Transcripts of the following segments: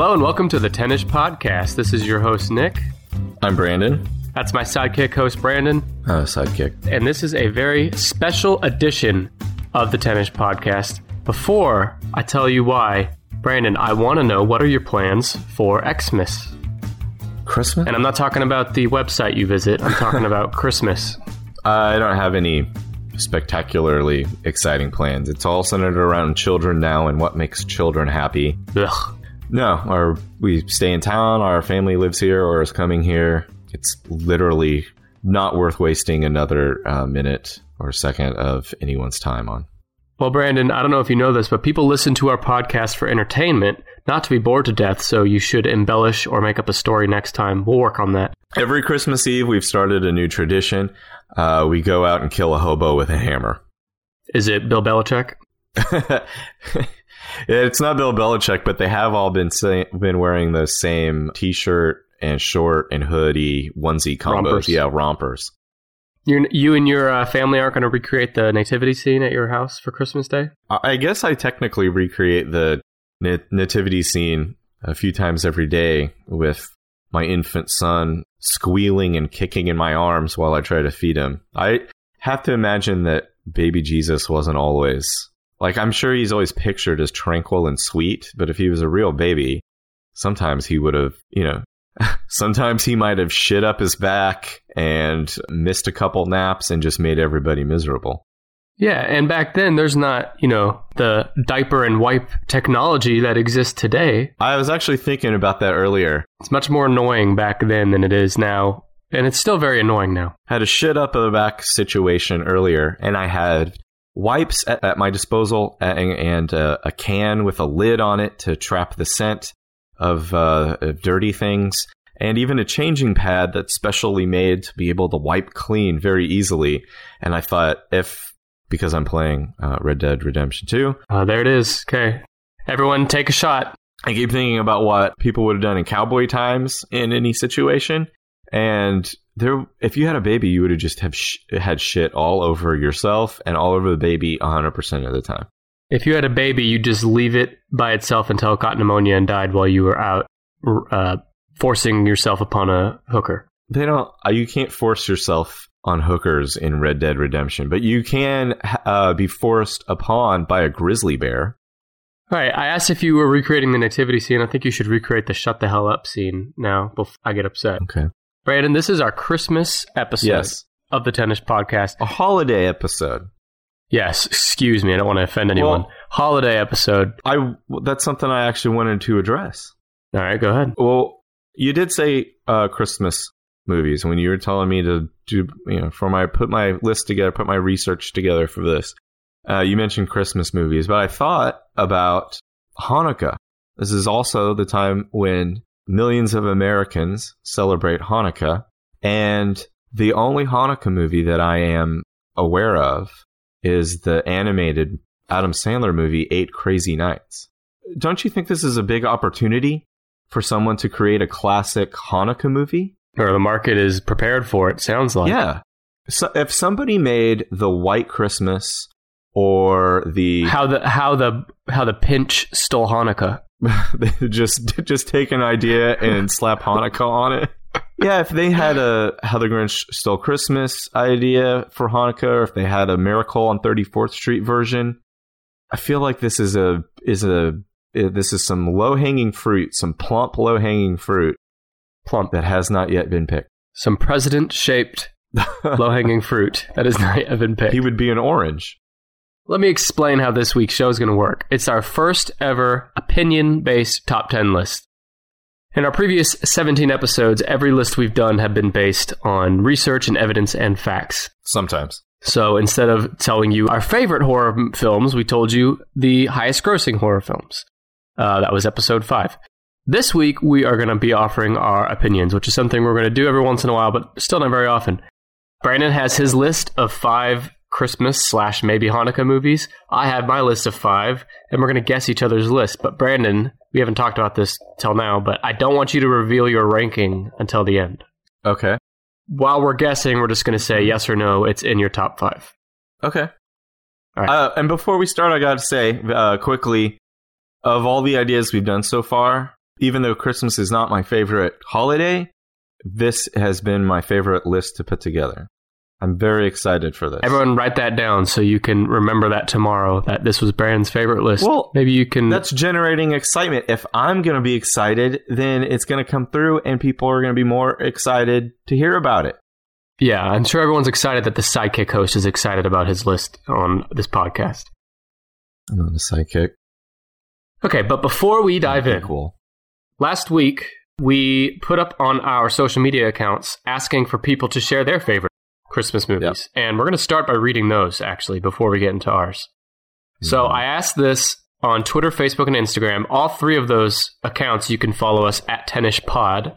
Hello and welcome to the Tennis Podcast. This is your host, Nick. I'm Brandon. That's my sidekick host, Brandon. Uh, sidekick. And this is a very special edition of the Tennis Podcast. Before I tell you why, Brandon, I want to know what are your plans for Xmas? Christmas? And I'm not talking about the website you visit, I'm talking about Christmas. I don't have any spectacularly exciting plans. It's all centered around children now and what makes children happy. Ugh. No, or we stay in town, our family lives here or is coming here. It's literally not worth wasting another uh, minute or second of anyone's time on. Well, Brandon, I don't know if you know this, but people listen to our podcast for entertainment, not to be bored to death, so you should embellish or make up a story next time. We'll work on that. Every Christmas Eve, we've started a new tradition. Uh, we go out and kill a hobo with a hammer. Is it Bill Belichick? it's not Bill Belichick, but they have all been say, been wearing the same T-shirt and short and hoodie onesie combos. Rompers. Yeah, rompers. you you and your uh, family aren't going to recreate the nativity scene at your house for Christmas Day? I I guess I technically recreate the nativity scene a few times every day with my infant son squealing and kicking in my arms while I try to feed him. I have to imagine that baby Jesus wasn't always like I'm sure he's always pictured as tranquil and sweet, but if he was a real baby, sometimes he would have, you know, sometimes he might have shit up his back and missed a couple naps and just made everybody miserable. Yeah, and back then there's not, you know, the diaper and wipe technology that exists today. I was actually thinking about that earlier. It's much more annoying back then than it is now, and it's still very annoying now. had a shit up of the back situation earlier, and I had wipes at, at my disposal and, and uh, a can with a lid on it to trap the scent of, uh, of dirty things, and even a changing pad that's specially made to be able to wipe clean very easily. And I thought, if because I'm playing uh, Red Dead Redemption 2, Uh, there it is. Okay, everyone, take a shot. I keep thinking about what people would have done in cowboy times in any situation. And there, if you had a baby, you would have just have sh- had shit all over yourself and all over the baby 100% of the time. If you had a baby, you just leave it by itself until it got pneumonia and died while you were out, uh, forcing yourself upon a hooker. They don't, uh, you can't force yourself on hookers in Red Dead Redemption, but you can uh, be forced upon by a grizzly bear. All right, I asked if you were recreating the nativity scene. I think you should recreate the shut the hell up scene now before I get upset. Okay. Brandon, this is our Christmas episode Yes. of the Tennis Podcast. A holiday episode. Yes, excuse me, I don't want to offend anyone. Well- Holiday episode. I, that's something I actually wanted to address. All right, go ahead. Well, you did say uh, Christmas movies when you were telling me to do, you know, for my put my list together, put my research together for this. Uh, you mentioned Christmas movies, but I thought about Hanukkah. This is also the time when millions of Americans celebrate Hanukkah, and the only Hanukkah movie that I am aware of is the animated Adam Sandler movie Eight Crazy Nights. Don't you think this is a big opportunity for someone to create a classic Hanukkah movie? Or the market is prepared for it, sounds like. Yeah. So if somebody made the White Christmas or the How the how the how the pinch stole Hanukkah. just just take an idea and slap Hanukkah on it. Yeah, if they had a How the Grinch Stole Christmas idea for Hanukkah, or if they had a Miracle on 34th Street version, I feel like this is a is a this is some low hanging fruit, some plump low hanging fruit Plump. that has not yet been picked. Some president shaped low hanging fruit that has not yet been picked. he would be an orange. Let me explain how this week's show is going to work. It's our first ever opinion based top 10 list. In our previous 17 episodes, every list we've done have been based on research and evidence and facts. Sometimes. So instead of telling you our favorite horror films, we told you the highest grossing horror films. Uh, that was episode 5. This week, we are going to be offering our opinions, which is something we're going to do every once in a while, but still not very often. Brandon has his list of five Christmas slash maybe Hanukkah movies. I have my list of five, and we're going to guess each other's list. But Brandon, we haven't talked about this till now, but I don't want you to reveal your ranking until the end. Okay. While we're guessing, we're just going to say yes or no, it's in your top five. Okay. All right. Uh, and before we start, I got to say uh, quickly of all the ideas we've done so far, even though Christmas is not my favorite holiday, this has been my favorite list to put together. I'm very excited for this. Everyone, write that down so you can remember that tomorrow. That this was Brandon's favorite list. Well, maybe you can. That's generating excitement. If I'm going to be excited, then it's going to come through, and people are going to be more excited to hear about it. Yeah, I'm sure everyone's excited that the sidekick host is excited about his list on this podcast. I'm not a sidekick. Okay, but before we dive in, cool. last week we put up on our social media accounts asking for people to share their favorite Christmas movies. Yep. And we're going to start by reading those actually before we get into ours. Mm-hmm. So I asked this on Twitter, Facebook, and Instagram. All three of those accounts you can follow us at Tennish Pod.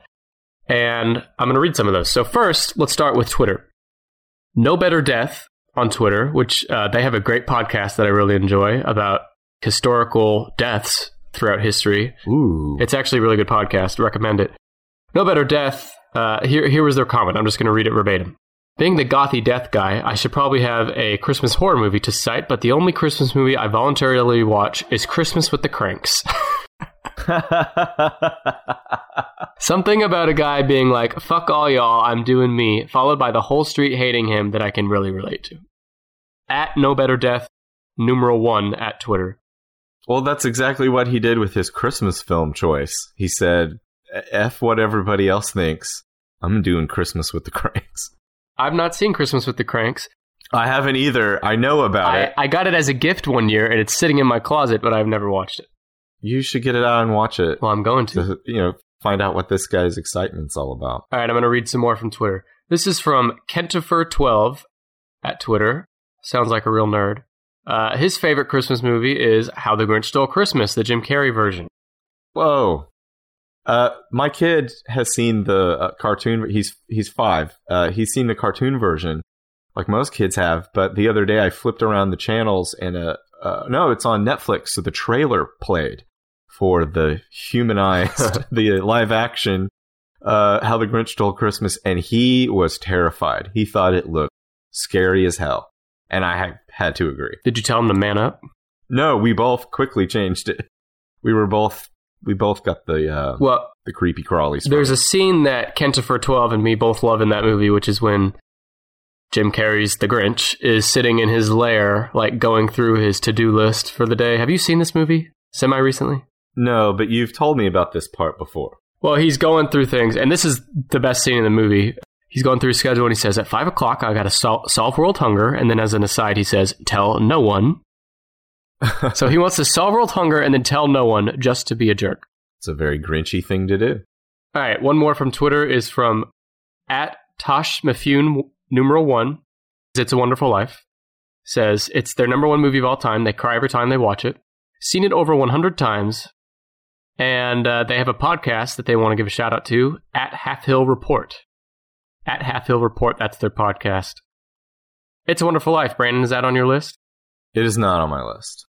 And I'm going to read some of those. So first, let's start with Twitter. No Better Death on Twitter, which uh, they have a great podcast that I really enjoy about historical deaths throughout history. Ooh. It's actually a really good podcast. Recommend it. No Better Death. Uh, here, here was their comment. I'm just going to read it verbatim. Being the gothy death guy, I should probably have a Christmas horror movie to cite, but the only Christmas movie I voluntarily watch is Christmas with the Cranks. Something about a guy being like, fuck all y'all, I'm doing me, followed by the whole street hating him that I can really relate to. At No Better Death, numeral one at Twitter. Well, that's exactly what he did with his Christmas film choice. He said, F what everybody else thinks. I'm doing Christmas with the Cranks. I've not seen Christmas with the Cranks. I haven't either. I know about I, it. I got it as a gift one year, and it's sitting in my closet, but I've never watched it. You should get it out and watch it. Well, I'm going to. to you know, find out what this guy's excitement's all about. All right, I'm going to read some more from Twitter. This is from Kentifer12 at Twitter. Sounds like a real nerd. Uh, his favorite Christmas movie is How the Grinch Stole Christmas, the Jim Carrey version. Whoa. Uh, my kid has seen the uh, cartoon. He's he's five. Uh, he's seen the cartoon version, like most kids have. But the other day, I flipped around the channels, and uh, uh no, it's on Netflix. So the trailer played for the humanized, the live action, uh, How the Grinch Stole Christmas, and he was terrified. He thought it looked scary as hell, and I had had to agree. Did you tell him to man up? No, we both quickly changed it. We were both we both got the uh, well the creepy crawlies. There's a scene that Kentifer Twelve and me both love in that movie, which is when Jim Carrey's The Grinch is sitting in his lair, like going through his to do list for the day. Have you seen this movie semi recently? No, but you've told me about this part before. Well, he's going through things, and this is the best scene in the movie. He's going through his schedule, and he says, "At five o'clock, I got to sol- solve world hunger." And then, as an aside, he says, "Tell no one." So he wants to solve world hunger and then tell no one just to be a jerk. It's a very grinchy thing to do. All right, one more from Twitter is from at Tosh Mafune numeral one. It's a Wonderful Life. Says it's their number one movie of all time. They cry every time they watch it. Seen it over 100 times. And uh, they have a podcast that they want to give a shout out to at Half Hill Report. At Half Hill Report, that's their podcast. It's a Wonderful Life. Brandon, is that on your list? It is not on my list.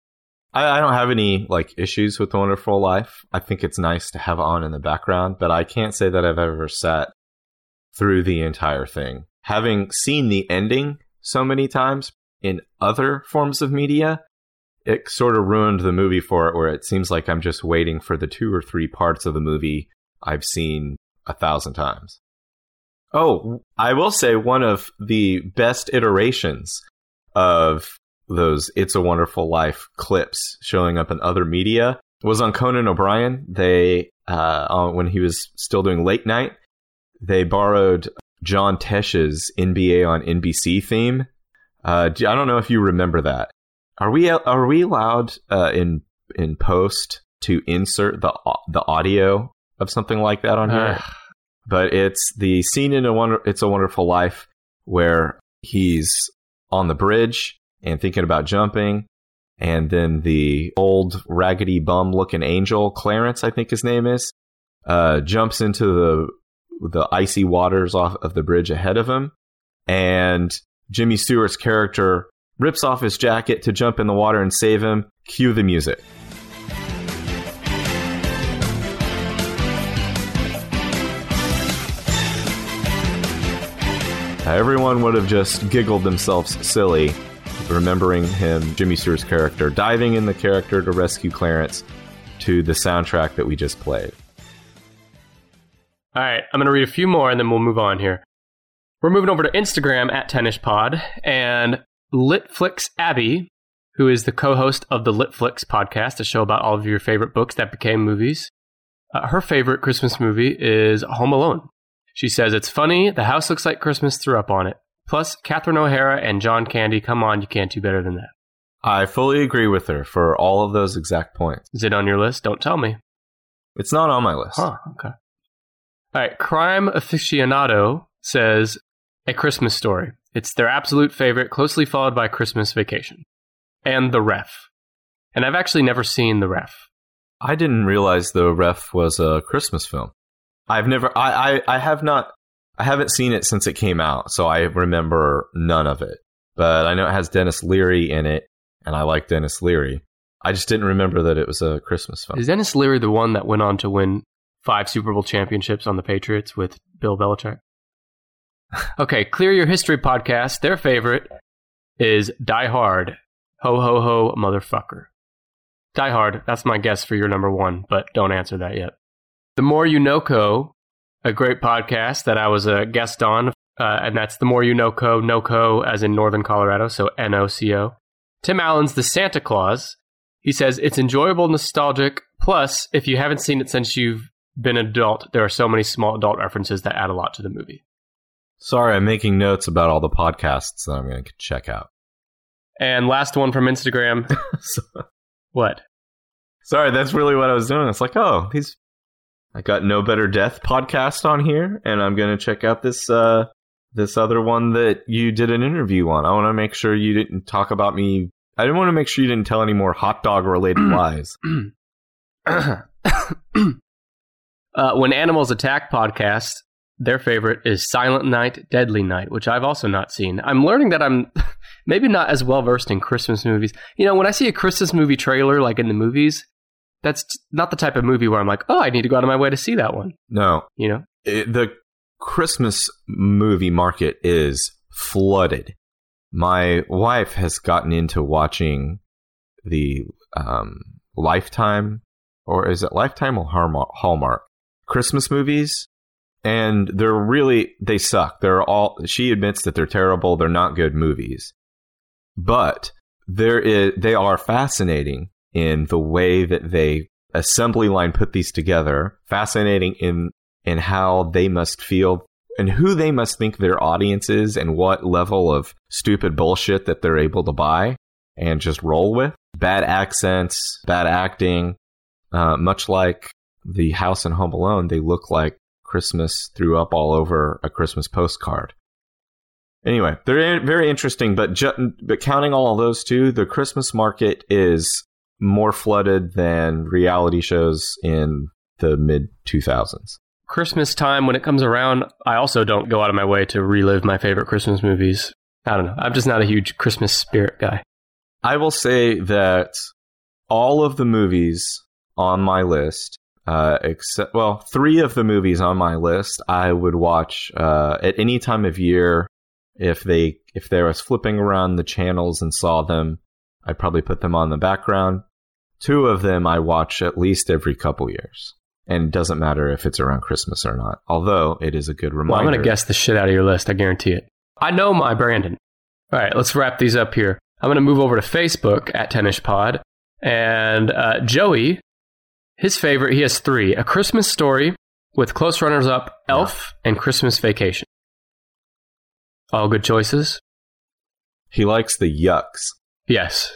I, I don't have any like issues with the Wonderful Life. I think it's nice to have on in the background, but I can't say that I've ever sat through the entire thing. Having seen the ending so many times in other forms of media, it sort of ruined the movie for it, where it seems like I'm just waiting for the two or three parts of the movie I've seen a thousand times. Oh, I will say one of the best iterations of those It's a Wonderful Life clips showing up in other media was on Conan O'Brien. They, uh, when he was still doing late night, they borrowed John Tesh's NBA on NBC theme. Uh, I don't know if you remember that. Are we are we allowed uh, in in post to insert the the audio of something like that on here? but it's the scene in a wonder it's a wonderful life where he's on the bridge and thinking about jumping. And then the old raggedy bum looking angel clarence i think his name is uh, jumps into the the icy waters off of the bridge ahead of him. And jimmy stewart's character rips off his jacket to jump in the water and save him. Cue the music. Everyone would have just giggled themselves silly, remembering him, Jimmy Stewart's character, diving in the character to rescue Clarence to the soundtrack that we just played. All right, I'm going to read a few more and then we'll move on here. We're moving over to Instagram at TennisPod and Litflix Abby, who is the co-host of the Litflix podcast, a show about all of your favorite books that became movies. Uh, her favorite Christmas movie is Home Alone. She says it's funny. The house looks like Christmas threw up on it. Plus, Catherine O'Hara and John Candy. Come on, you can't do better than that. I fully agree with her for all of those exact points. Is it on your list? Don't tell me. It's not on my list. Huh. Okay. All right. Crime aficionado says a Christmas story. It's their absolute favorite, closely followed by Christmas Vacation and The Ref. And I've actually never seen The Ref. I didn't realize the ref was a Christmas film. I've never, I, I, I have not, I haven't seen it since it came out, so I remember none of it. But I know it has Denis Leary in it, and I like Denis Leary. I just didn't remember that it was a Christmas film. Is Denis Leary the one that went on to win five Super Bowl championships on the Patriots with Bill Belichick? okay, Clear Your History podcast, their favorite is Die Hard. Ho, ho, ho, motherfucker. Die Hard, that's my guess for your number one, but don't answer that yet. The More You Know Co., a great podcast that I was a guest on, uh, and that's The More You Know Co., NoCo as in Northern Colorado, so N O C O. Tim Allen's The Santa Claus. He says it's enjoyable, nostalgic. Plus, if you haven't seen it since you've been an adult, there are so many small adult references that add a lot to the movie. Sorry, I'm making notes about all the podcasts that I'm going to check out. And last one from Instagram. what? Sorry, that's really what I was doing. It's like, oh, he's. I got No Better Death podcast on here, and I'm going to check out this uh, this other one that you did an interview on. I want to make sure you didn't talk about me. I didn't want to make sure you didn't tell any more hot dog related lies. uh, when Animals Attack podcast, their favorite is Silent Night, Deadly Night, which I've also not seen. I'm learning that I'm maybe not as well versed in Christmas movies. You know, when I see a Christmas movie trailer, like in the movies, that's not the type of movie where I'm like, oh, I need to go out of my way to see that one. No, You know? it, the Christmas movie market is flooded. My wife has gotten into watching the um, Lifetime, or is it Lifetime or Hallmark, Hallmark Christmas movies? And they're really they suck. They're all. She admits that they're terrible. They're not good movies, but there is they are fascinating in the way that they assembly line put these together. Fascinating in in how they must feel and who they must think their audience is and what level of stupid bullshit that they're able to buy and just roll with. Bad accents, bad acting, uh, much like the house in Home Alone, they look like Christmas threw up all over a Christmas postcard. Anyway, they're very interesting, but ju- but counting all those two, the Christmas market is more flooded than reality shows in the mid 2000s. Christmas time, when it comes around, I also don't go out of my way to relive my favorite Christmas movies. I don't know. I'm just not a huge Christmas spirit guy. I will say that all of the movies on my list, uh, except well, three of the movies on my list, I would watch uh, at any time of year. If they if there was flipping around the channels and saw them, I'd probably put them on the background. Two of them I watch at least every couple years, and it doesn't matter if it's around Christmas or not. Although it is a good reminder. Well, I'm going to guess the shit out of your list. I guarantee it. I know my Brandon. All right, let's wrap these up here. I'm going to move over to Facebook at Tennis Pod. And uh, Joey, his favorite, he has three A Christmas Story with close runners up Elf and Christmas Vacation. All good choices? He likes the yucks. Yes.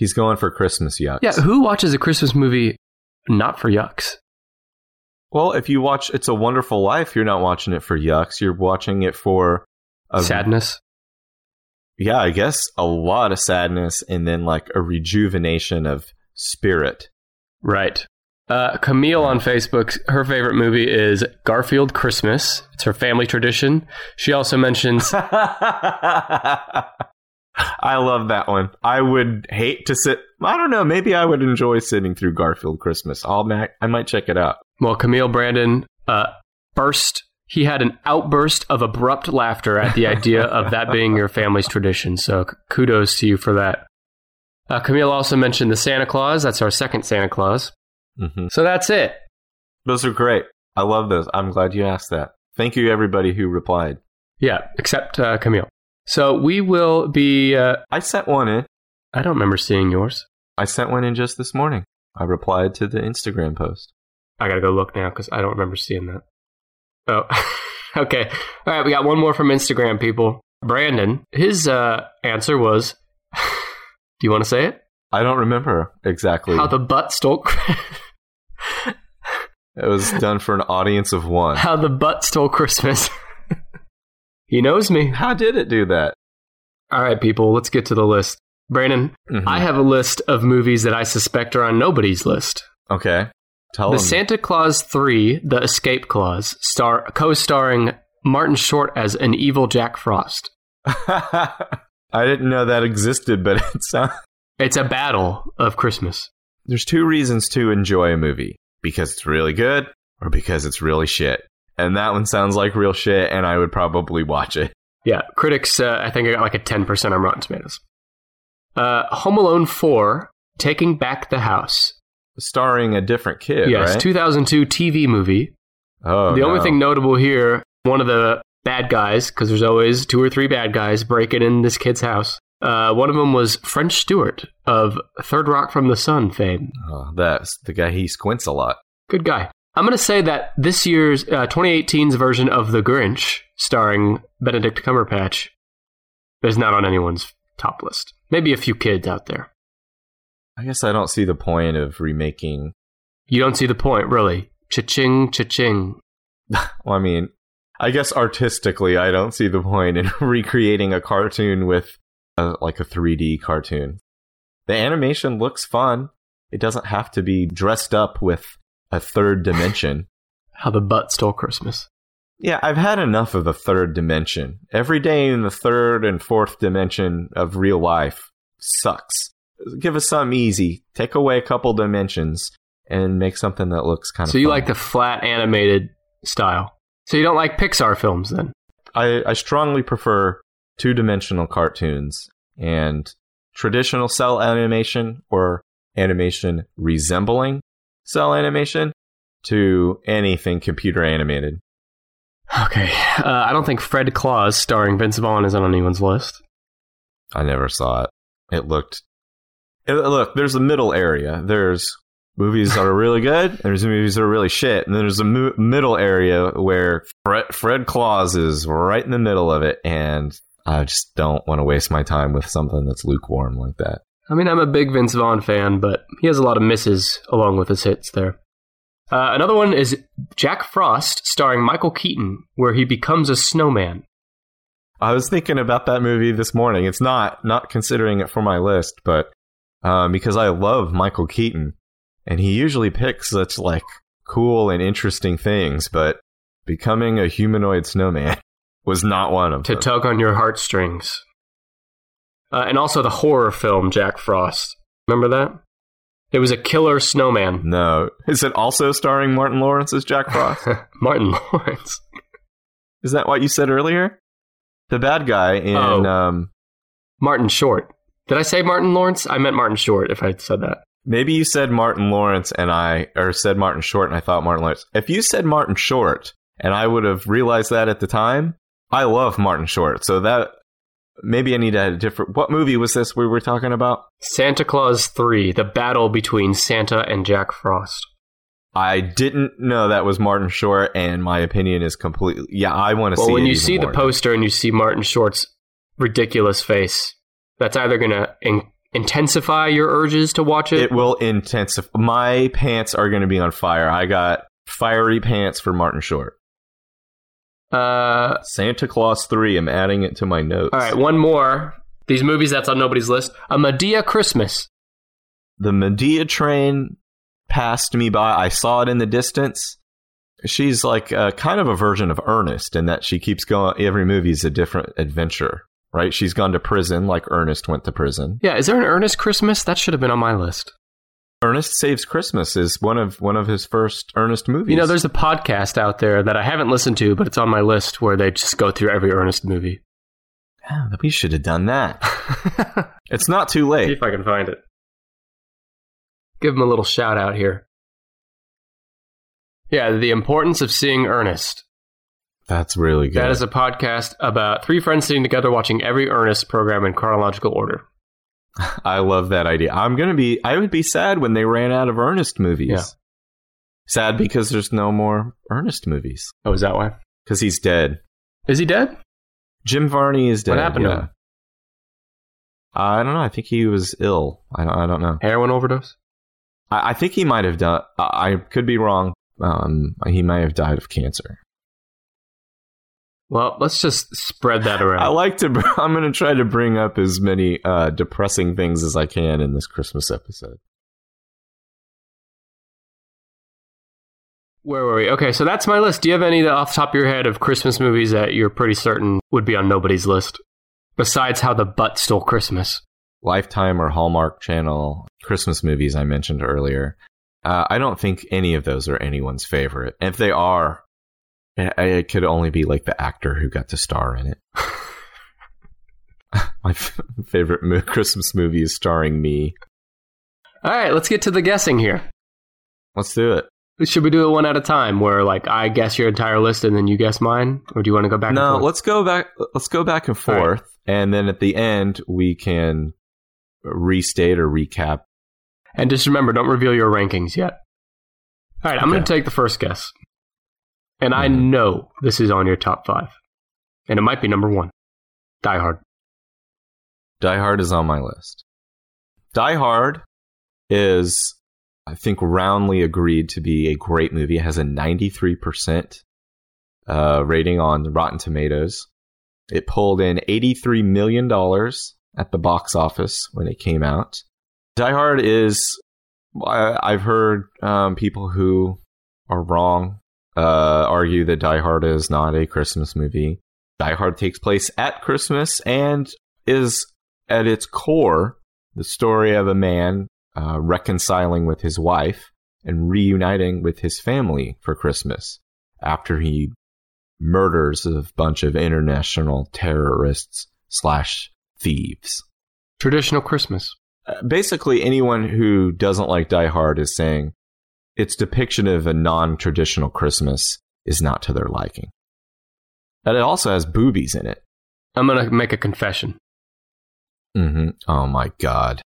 He's going for Christmas yucks. Yeah, who watches a Christmas movie not for yucks? Well, if you watch It's a Wonderful Life, you're not watching it for yucks. You're watching it for a, Sadness? Yeah, I guess a lot of sadness and then like a rejuvenation of spirit. Right. Uh, Camille on Facebook, her favorite movie is Garfield Christmas. It's her family tradition. She also mentions I love that one. I would hate to sit. I don't know. Maybe I would enjoy sitting through Garfield Christmas. I'll. ma- I might check it out. Well, Camille Brandon uh, burst. He had an outburst of abrupt laughter at the idea of that being your family's tradition. So kudos to you for that. Uh, Camille also mentioned the Santa Claus. That's our second Santa Claus. hmm So that's it. Those are great. I love those. I'm glad you asked that. Thank you, everybody who replied. Yeah, except uh, Camille. So we will be. Uh, I sent one in. I don't remember seeing yours. I sent one in just this morning. I replied to the Instagram post. I gotta go look now because I don't remember seeing that. Oh, okay. All right, we got one more from Instagram people. Brandon, his uh, answer was. Do you want to say it? I don't remember exactly. How the butt stole. it was done for an audience of one. How the butt stole Christmas. he knows me. How did it do that? All right, people, let's get to the list. Brandon, Mhm. I have a list of movies that I suspect are on nobody's list. Okay. Tell the them. Santa Claus 3, The Escape Clause, star co-starring Martin Short as an evil Jack Frost. I didn't know that existed, but it sounds. It's a battle of Christmas. There's two reasons to enjoy a movie because it's really good or because it's really shit. And that one sounds like real shit, and I would probably watch it. Yeah, critics, uh, I think I got like a 10% on Rotten Tomatoes. Uh, Home Alone 4, Taking Back the House. Starring a different kid, yes, right? 2002 TV movie. oh, the only thing notable here, one of the bad guys, because there's always two or three bad guys breaking in this kid's house. Uh, one of them was French Stewart of Third Rock from the Sun fame. Oh, that's the guy. He squints a lot. Good guy. I'm going to say that this year's uh, 2018's version of The Grinch, starring Benedict Cumberbatch, is not on anyone's top list. Maybe a few kids out there. I guess I don't see the point of remaking. You don't see the point, really. Cha-ching, cha-ching. Well, I mean, I guess artistically, I don't see the point in recreating a cartoon with a, like a 3D cartoon. The animation looks fun. It doesn't have to be dressed up with a third dimension. How the butt stole Christmas. yeah, I've had enough of the third dimension. Every day in the third and fourth dimension of real life sucks. Give us something easy. Take away a couple dimensions and make something that looks kind of So you fun. like the flat animated style. So you don't like Pixar films then? I, I strongly prefer two dimensional cartoons and traditional cel animation or animation resembling cel animation to anything computer animated. Okay. Uh, I don't think Fred Claus starring Vince Vaughn is on anyone's list. I never saw it. It looked. It, look, there's a middle area. There's movies that are really good, and there's movies that are really shit, and then there's a mo- middle area where Fred, Fred Claus is right in the middle of it, and I just don't want to waste my time with something that's lukewarm like that. I mean, I'm a big Vince Vaughn fan, but he has a lot of misses along with his hits there. Uh, another one is Jack Frost starring Michael Keaton, where he becomes a snowman. I was thinking about that movie this morning. It's not not considering it for my list, but um, because I love Michael Keaton, and he usually picks such like cool and interesting things, but becoming a humanoid snowman was not one of to them. tug on your heartstrings. Uh, and also the horror film Jack Frost. Remember that? It was a killer snowman. no, is it also starring Martin Lawrence as Jack Frost? Martin Lawrence. is that what you said earlier? The bad guy in Oh. um, Martin Short. Did I say Martin Lawrence? I meant Martin Short if I said that. maybe you said Martin Lawrence and I, or said Martin Short and I thought Martin Lawrence. If you said Martin Short and I would have realized that at the time, I love Martin Short. So that maybe I need a different. What movie was this we were talking about? Santa Claus 3, the battle between Santa and Jack Frost. I didn't know that was Martin Short, and my opinion is completely. Yeah, I want to Well, see. Well, when you see the more. poster and you see Martin Short's ridiculous face, that's either going to in- intensify your urges to watch it. it will intensify. My pants are going to be on fire. I got fiery pants for Martin Short. Uh, Santa Claus three. I'm adding it to my notes. all right, one more. These movies that's on nobody's list. A Madea Christmas. the Madea train passed me by. I saw it in the distance. She's like uh, kind of a version of Ernest in that she keeps going. Every movie is a different adventure, right? She's gone to prison like Ernest went to prison. Yeah, is there an Ernest Christmas? That should have been on my list. Ernest Saves Christmas is one of one of his first Ernest movies. You know, there's a podcast out there that I haven't listened to, but it's on my list where they just go through every Ernest movie. We should have done that. It's not too late. See if I can find it. Give him a little shout out here. Yeah, the importance of seeing Ernest. That's really good. That is a podcast about three friends sitting together watching every Ernest program in chronological order. I love that idea. I'm gonna be. I would be sad when they ran out of Ernest movies. Yeah. Sad because there's no more Ernest movies Oh, is that why? because he's dead. Is he dead? Jim Varney is dead. What happened to him? I don't know. I think he was ill. I don't, I don't know. Heroin overdose? I, I think he might have done. I, I could be wrong. Um, he might have died of cancer. Well, let's just spread that around. I like to. I'm going to try to bring up as many uh, depressing things as I can in this Christmas episode. Where were we? Okay, so that's my list. Do you have any off the top of your head of Christmas movies that you're pretty certain would be on nobody's list? Besides How the Butt Stole Christmas. Lifetime or Hallmark Channel Christmas movies I mentioned earlier. Uh, I don't think any of those are anyone's favorite. If they are, it, it could only be like the actor who got to star in it. My f- favorite mo- Christmas movie is starring me. All right, let's get to the guessing here. Let's do it. Should we do it one at a time where like I guess your entire list and then you guess mine? Or do you want to go back no, and forth? let's go back. Let's go back and All right. forth, and then at the end we can restate or recap. And just remember, don't reveal your rankings yet. All right, I'm going to take the first guess. And I Mhm. know this is on your top five. And it might be number one Die Hard. Die Hard is on my list. Die Hard is, I think, roundly agreed to be a great movie. It has a 93% uh, rating on Rotten Tomatoes. It pulled in $83 million at the box office when it came out. Die Hard is, I, I've heard um, people who are wrong uh, argue that Die Hard is not a Christmas movie. Die Hard takes place at Christmas and is at its core the story of a man uh, reconciling with his wife and reuniting with his family for Christmas after he murders a bunch of international terrorists slash thieves. Traditional Christmas. Uh, basically, anyone who doesn't like Die Hard is saying its depiction of a non-traditional Christmas is not to their liking. And it also has boobies in it. I'm going to make a confession. hmm Oh my god.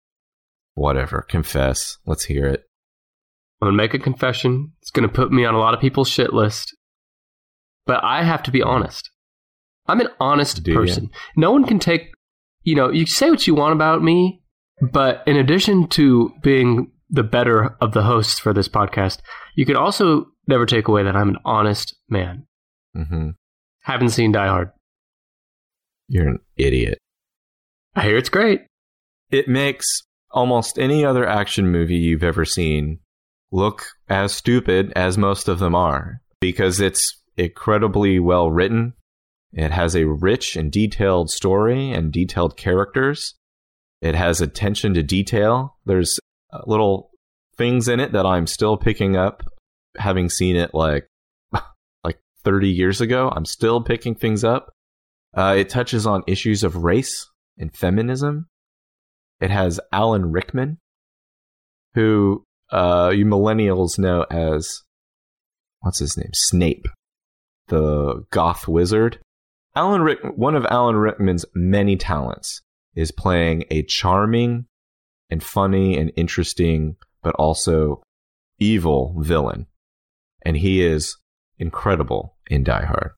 Whatever. Confess. Let's hear it. I'm going to make a confession. It's going to put me on a lot of people's shit list. But I have to be honest. I'm an honest Do person. No one can take, you know, you say what you want about me, but in addition to being the better of the hosts for this podcast, you can also never take away that I'm an honest man. hmm Haven't seen Die Hard. You're an idiot. I hear it's great. It makes almost any other action movie you've ever seen look as stupid as most of them are because it's incredibly well written. It has a rich and detailed story and detailed characters. It has attention to detail. There's little things in it that I'm still picking up having seen it like like 30 years ago. I'm still picking things up. Uh, it touches on issues of race and feminism. It has Alan Rickman, who uh, you millennials know as what's his name? Snape, the goth wizard. Alan Rick, one of Alan Rickman's many talents is playing a charming and funny and interesting, but also evil villain, and he is incredible in Die Hard.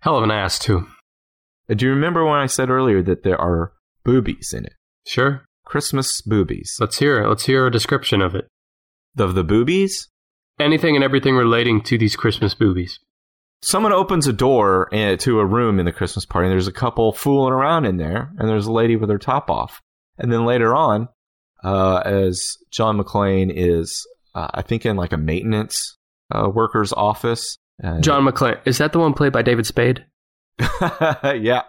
Hell of an ass, too. Uh, Do you remember when I said earlier that there are boobies in it? Sure. Christmas boobies. Let's hear it. Let's hear a description of it. Of the boobies, Anything and everything relating to these Christmas boobies. someone opens a door eh, to a room in the Christmas party, and there's a couple fooling around in there, and there's a lady with her top off. And then later on, uh, as John McClane is, uh, I think, in like a maintenance uh, worker's office. and- John McClane. Is that the one played by David Spade? yeah.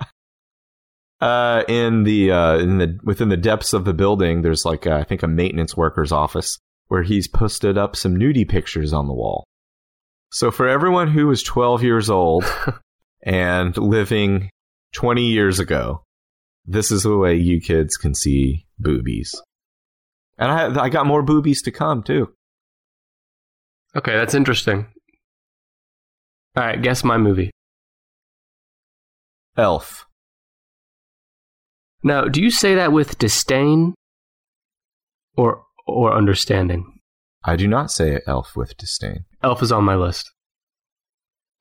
Uh, in the uh, in the within the depths of the building, there's like I think a maintenance worker's office where he's posted up some nudie pictures on the wall. So for everyone who is 12 years old and living 20 years ago, this is the way you kids can see boobies. And I I got more boobies to come too. Okay, that's interesting. All right, guess my movie. Elf. Now, do you say that with disdain or or understanding? I do not say Elf with disdain. Elf is on my list.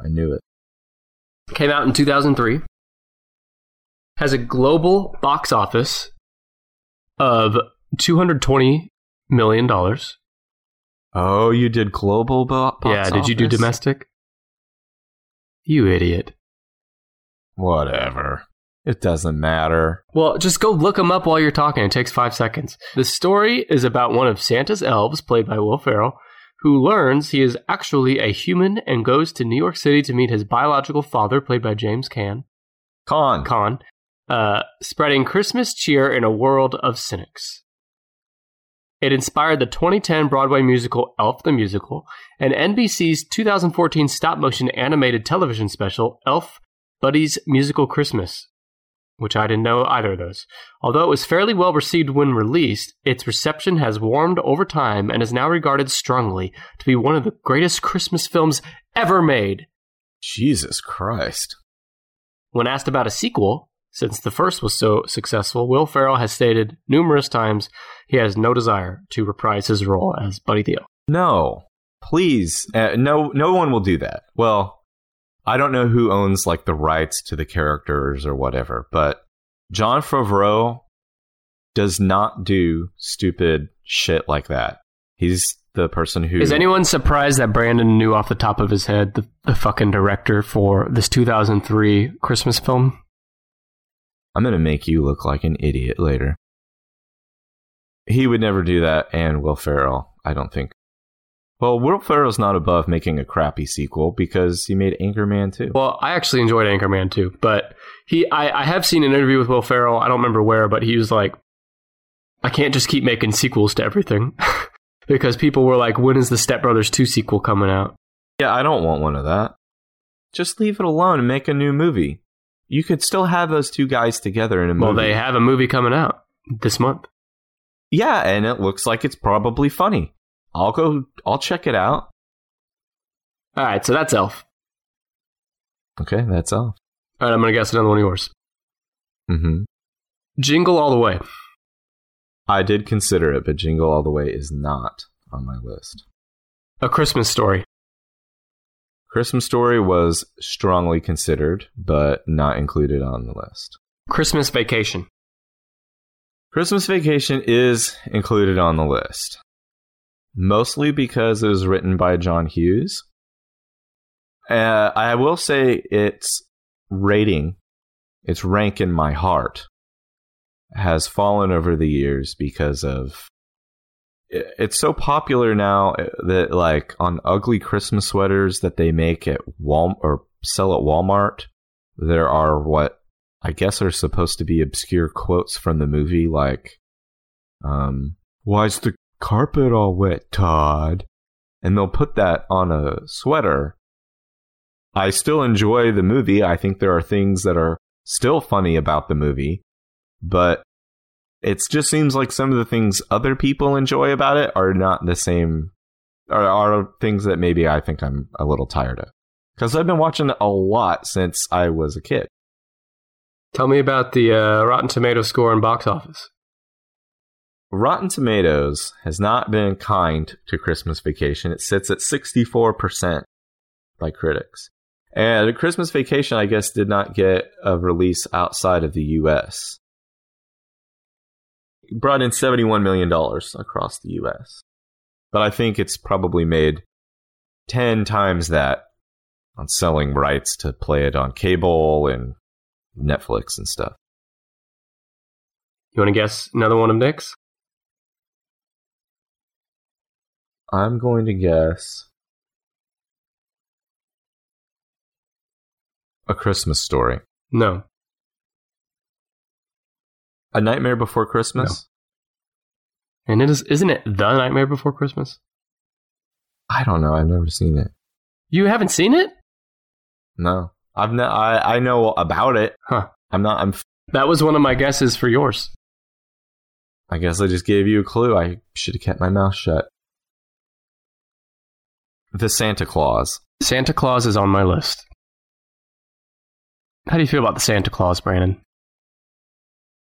I knew it. Came out in 2003. Has a global box office of 220 million dollars. Oh, you did global bo- box Yeah, did you do office? domestic? You idiot. Whatever. It doesn't matter. Well, just go look them up while you're talking. It takes five seconds. The story is about one of Santa's elves, played by Will Ferrell, who learns he is actually a human and goes to New York City to meet his biological father, played by James Caan, Con. Caan, uh, spreading Christmas cheer in a world of cynics. It inspired the 2010 Broadway musical Elf the Musical and NBC's 2014 stop motion animated television special Elf Buddy's Musical Christmas, which I didn't know either of those. Although it was fairly well received when released, its reception has warmed over time and is now regarded strongly to be one of the greatest Christmas films ever made. Jesus Christ. When asked about a sequel, since the first was so successful, Will Ferrell has stated numerous times he has no desire to reprise his role as Buddy the Elf. No. Please. Uh, no no one will do that. Well, I don't know who owns like the rights to the characters or whatever, but Jon Favreau does not do stupid shit like that. He's the person who Is anyone surprised that Brandon knew off the top of his head the, the fucking director for this 2003 Christmas film? I'm going to make you look like an idiot later. He would never do that, and Will Ferrell, I don't think. Well, Will Ferrell's not above making a crappy sequel because he made Anchorman too. Well, I actually enjoyed Anchorman too, but he I, I have seen an interview with Will Ferrell. I don't remember where, but he was like, I can't just keep making sequels to everything. because people were like, when is the Step Brothers 2 sequel coming out? yeah, I don't want one of that. Just leave it alone and make a new movie. You could still have those two guys together in a movie. Well, they have a movie coming out this month. yeah, and it looks like it's probably funny. I'll go. I'll check it out. All right, so that's Elf. Okay, that's all. All right, I'm going to guess another one of yours. hmm Jingle All the Way. I did consider it, but Jingle All the Way is not on my list. A Christmas Story. Christmas Story was strongly considered, but not included on the list. Christmas Vacation. Christmas Vacation is included on the list, mostly because it was written by John Hughes. Uh, I will say its rating, its rank in my heart, has fallen over the years because of it's so popular now uh, that like on ugly Christmas sweaters that they make at Wal or sell at Walmart, there are what I guess are supposed to be obscure quotes from the movie, like, um, "Why's the carpet all wet, Todd?" And they'll put that on a sweater. I still enjoy the movie. I think there are things that are still funny about the movie, but it just seems like some of the things other people enjoy about it are not the same, are, are things that maybe I think I'm a little tired of. Because I've been watching a lot since I was a kid. Tell me about the uh, Rotten Tomato score and box office. Rotten Tomatoes has not been kind to Christmas Vacation. It sits at 64% by critics. And Christmas Vacation, I guess, did not get a release outside of the US. Brought in $71 million across the US. But I think it's probably made 10 times that on selling rights to play it on cable and Netflix and stuff. You want to guess another one of Nick's? I'm going to guess A Christmas Story. No. A Nightmare Before Christmas? And it is, isn't it The Nightmare Before Christmas? I don't know. I've never seen it. You haven't seen it? No. I've no, I I know about it. Huh. I'm not I'm That was one of my guesses for yours. I guess I just gave you a clue. I should have kept my mouth shut. The Santa Claus. Santa Claus is on my list. How do you feel about the Santa Claus, Brandon?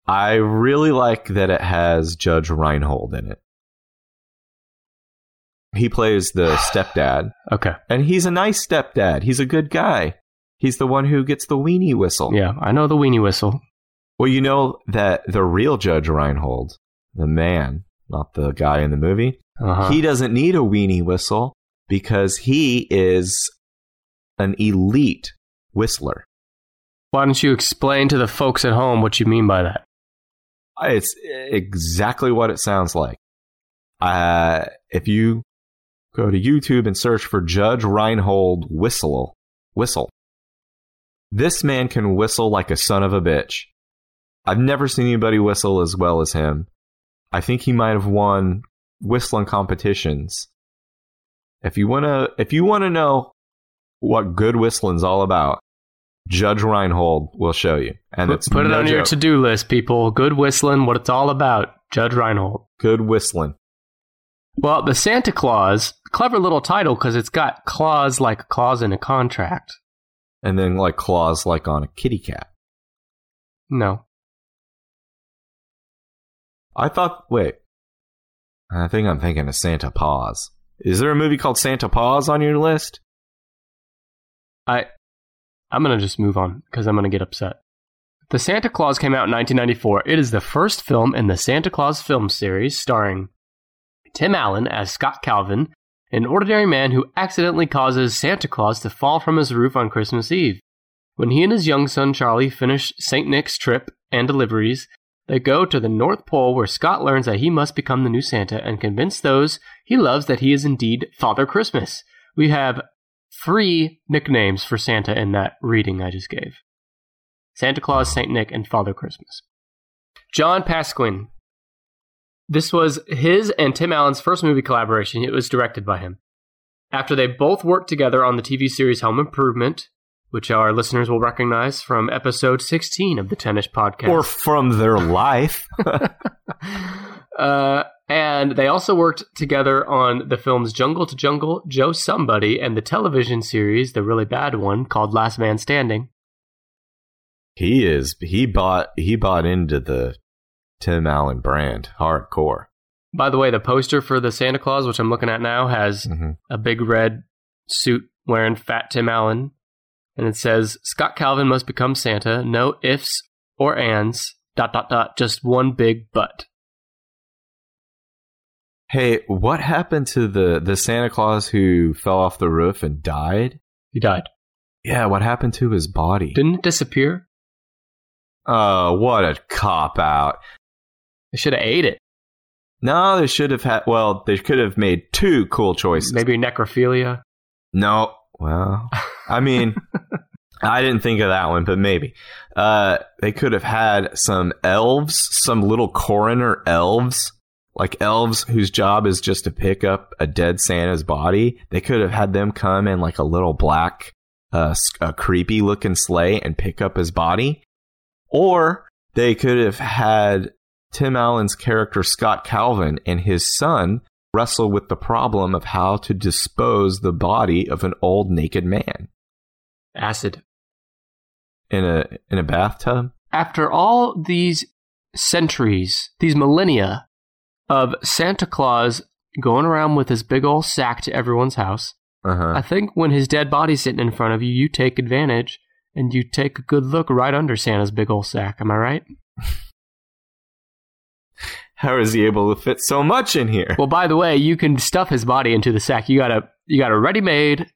I really like that it has Judge Reinhold in it. He plays the stepdad, Okay. and he's a nice stepdad. He's a good guy. He's the one who gets the weenie whistle. Yeah, I know the weenie whistle. Well, you know that the real Judge Reinhold, the man, not the guy in the movie, Uh-huh. he doesn't need a weenie whistle because he is an elite whistler. Why don't you explain to the folks at home what you mean by that? It's exactly what it sounds like. Uh, if you go to YouTube and search for Judge Reinhold whistle, whistle, this man can whistle like a son of a bitch. I've never seen anybody whistle as well as him. I think he might have won whistling competitions. If you wanna, if you wanna know what good whistling's all about, Judge Reinhold will show you. And Put, put it no on your to do list, people. Good whistling, what it's all about. Judge Reinhold. good whistling. Well, the Santa Claus, clever little title because it's got clause like a clause in a contract. and then like claws like on a kitty cat. No. I thought, wait, I think I'm thinking of Santa Paws. Is there a movie called Santa Paws on your list? I I'm going to just move on because I'm going to get upset. The Santa Claus came out in 1994. It is the first film in the Santa Claus film series starring Tim Allen as Scott Calvin, an ordinary man who accidentally causes Santa Claus to fall from his roof on Christmas Eve. When he and his young son Charlie finish St. Nick's trip and deliveries, they go to the North Pole where Scott learns that he must become the new Santa and convince those he loves that he is indeed Father Christmas. We have three nicknames for Santa in that reading I just gave Santa Claus, St. Nick, and Father Christmas. John Pasquin. This was his and Tim Allen's first movie collaboration. It was directed by him. After they both worked together on the TV series Home Improvement, which our listeners will recognize from episode 16 of the Tennis Podcast. Or from their life? uh, and they also worked together on the films Jungle to Jungle, Joe Somebody, and the television series, the really bad one called Last Man Standing. he is. He bought. He bought into the Tim Allen brand hardcore. By the way, the poster for the Santa Claus, which I'm looking at now, has Mhm. a big red suit wearing fat Tim Allen. And it says, Scott Calvin must become Santa. No ifs or ands. Dot, dot, dot. Just one big butt. Hey, what happened to the the Santa Claus who fell off the roof and died? He died. Yeah, what happened to his body? Didn't it disappear? Oh, what a cop out. They should have ate it. No, they should have had. Well, they could have made two cool choices. Maybe necrophilia. No. Well, I mean, I didn't think of that one, but maybe. Uh, they could have had some elves, some little coroner elves, like elves whose job is just to pick up a dead Santa's body. They could have had them come in like a little black, uh, a creepy looking sleigh and pick up his body. Or they could have had Tim Allen's character Scott Calvin and his son wrestle with the problem of how to dispose the body of an old naked man Acid. in a in a bathtub. After all these centuries, these millennia of Santa Claus going around with his big old sack to everyone's house, Uh-huh. I think when his dead body's sitting in front of you, you take advantage and you take a good look right under Santa's big old sack. Am I right? How is he able to fit so much in here? Well, by the way, you can stuff his body into the sack. You got a you got a ready-made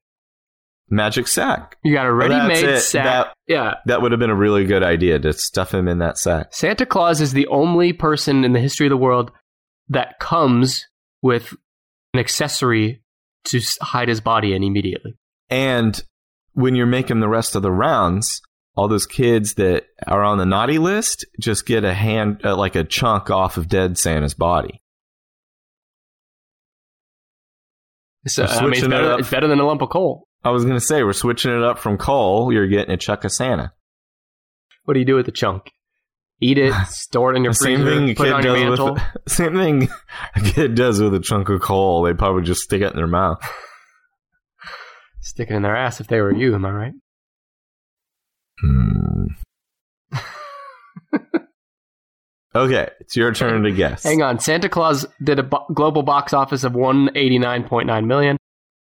Magic sack. you got a ready-made it. sack. That- yeah. That would have been a really good idea to stuff him in that sack. Santa Claus is the only person in the history of the world that comes with an accessory to hide his body in immediately. And when you're making the rest of the rounds, all those kids that are on the naughty list just get a hand, uh, like a chunk off of dead Santa's body. So, I mean, it's it better, up. it's better than a lump of coal. I was going to say, we're switching it up from coal. You're getting a chunk of Santa. What do you do with the chunk? Eat it, store it in your same freezer, thing a put it kid on your mantle. with same thing a kid does with a chunk of coal. They probably just stick it in their mouth. Stick it in their ass if they were you, am I right? Hmm. okay, it's your turn to guess. Hang on. Santa Claus did a bo- global box office of 189.9 million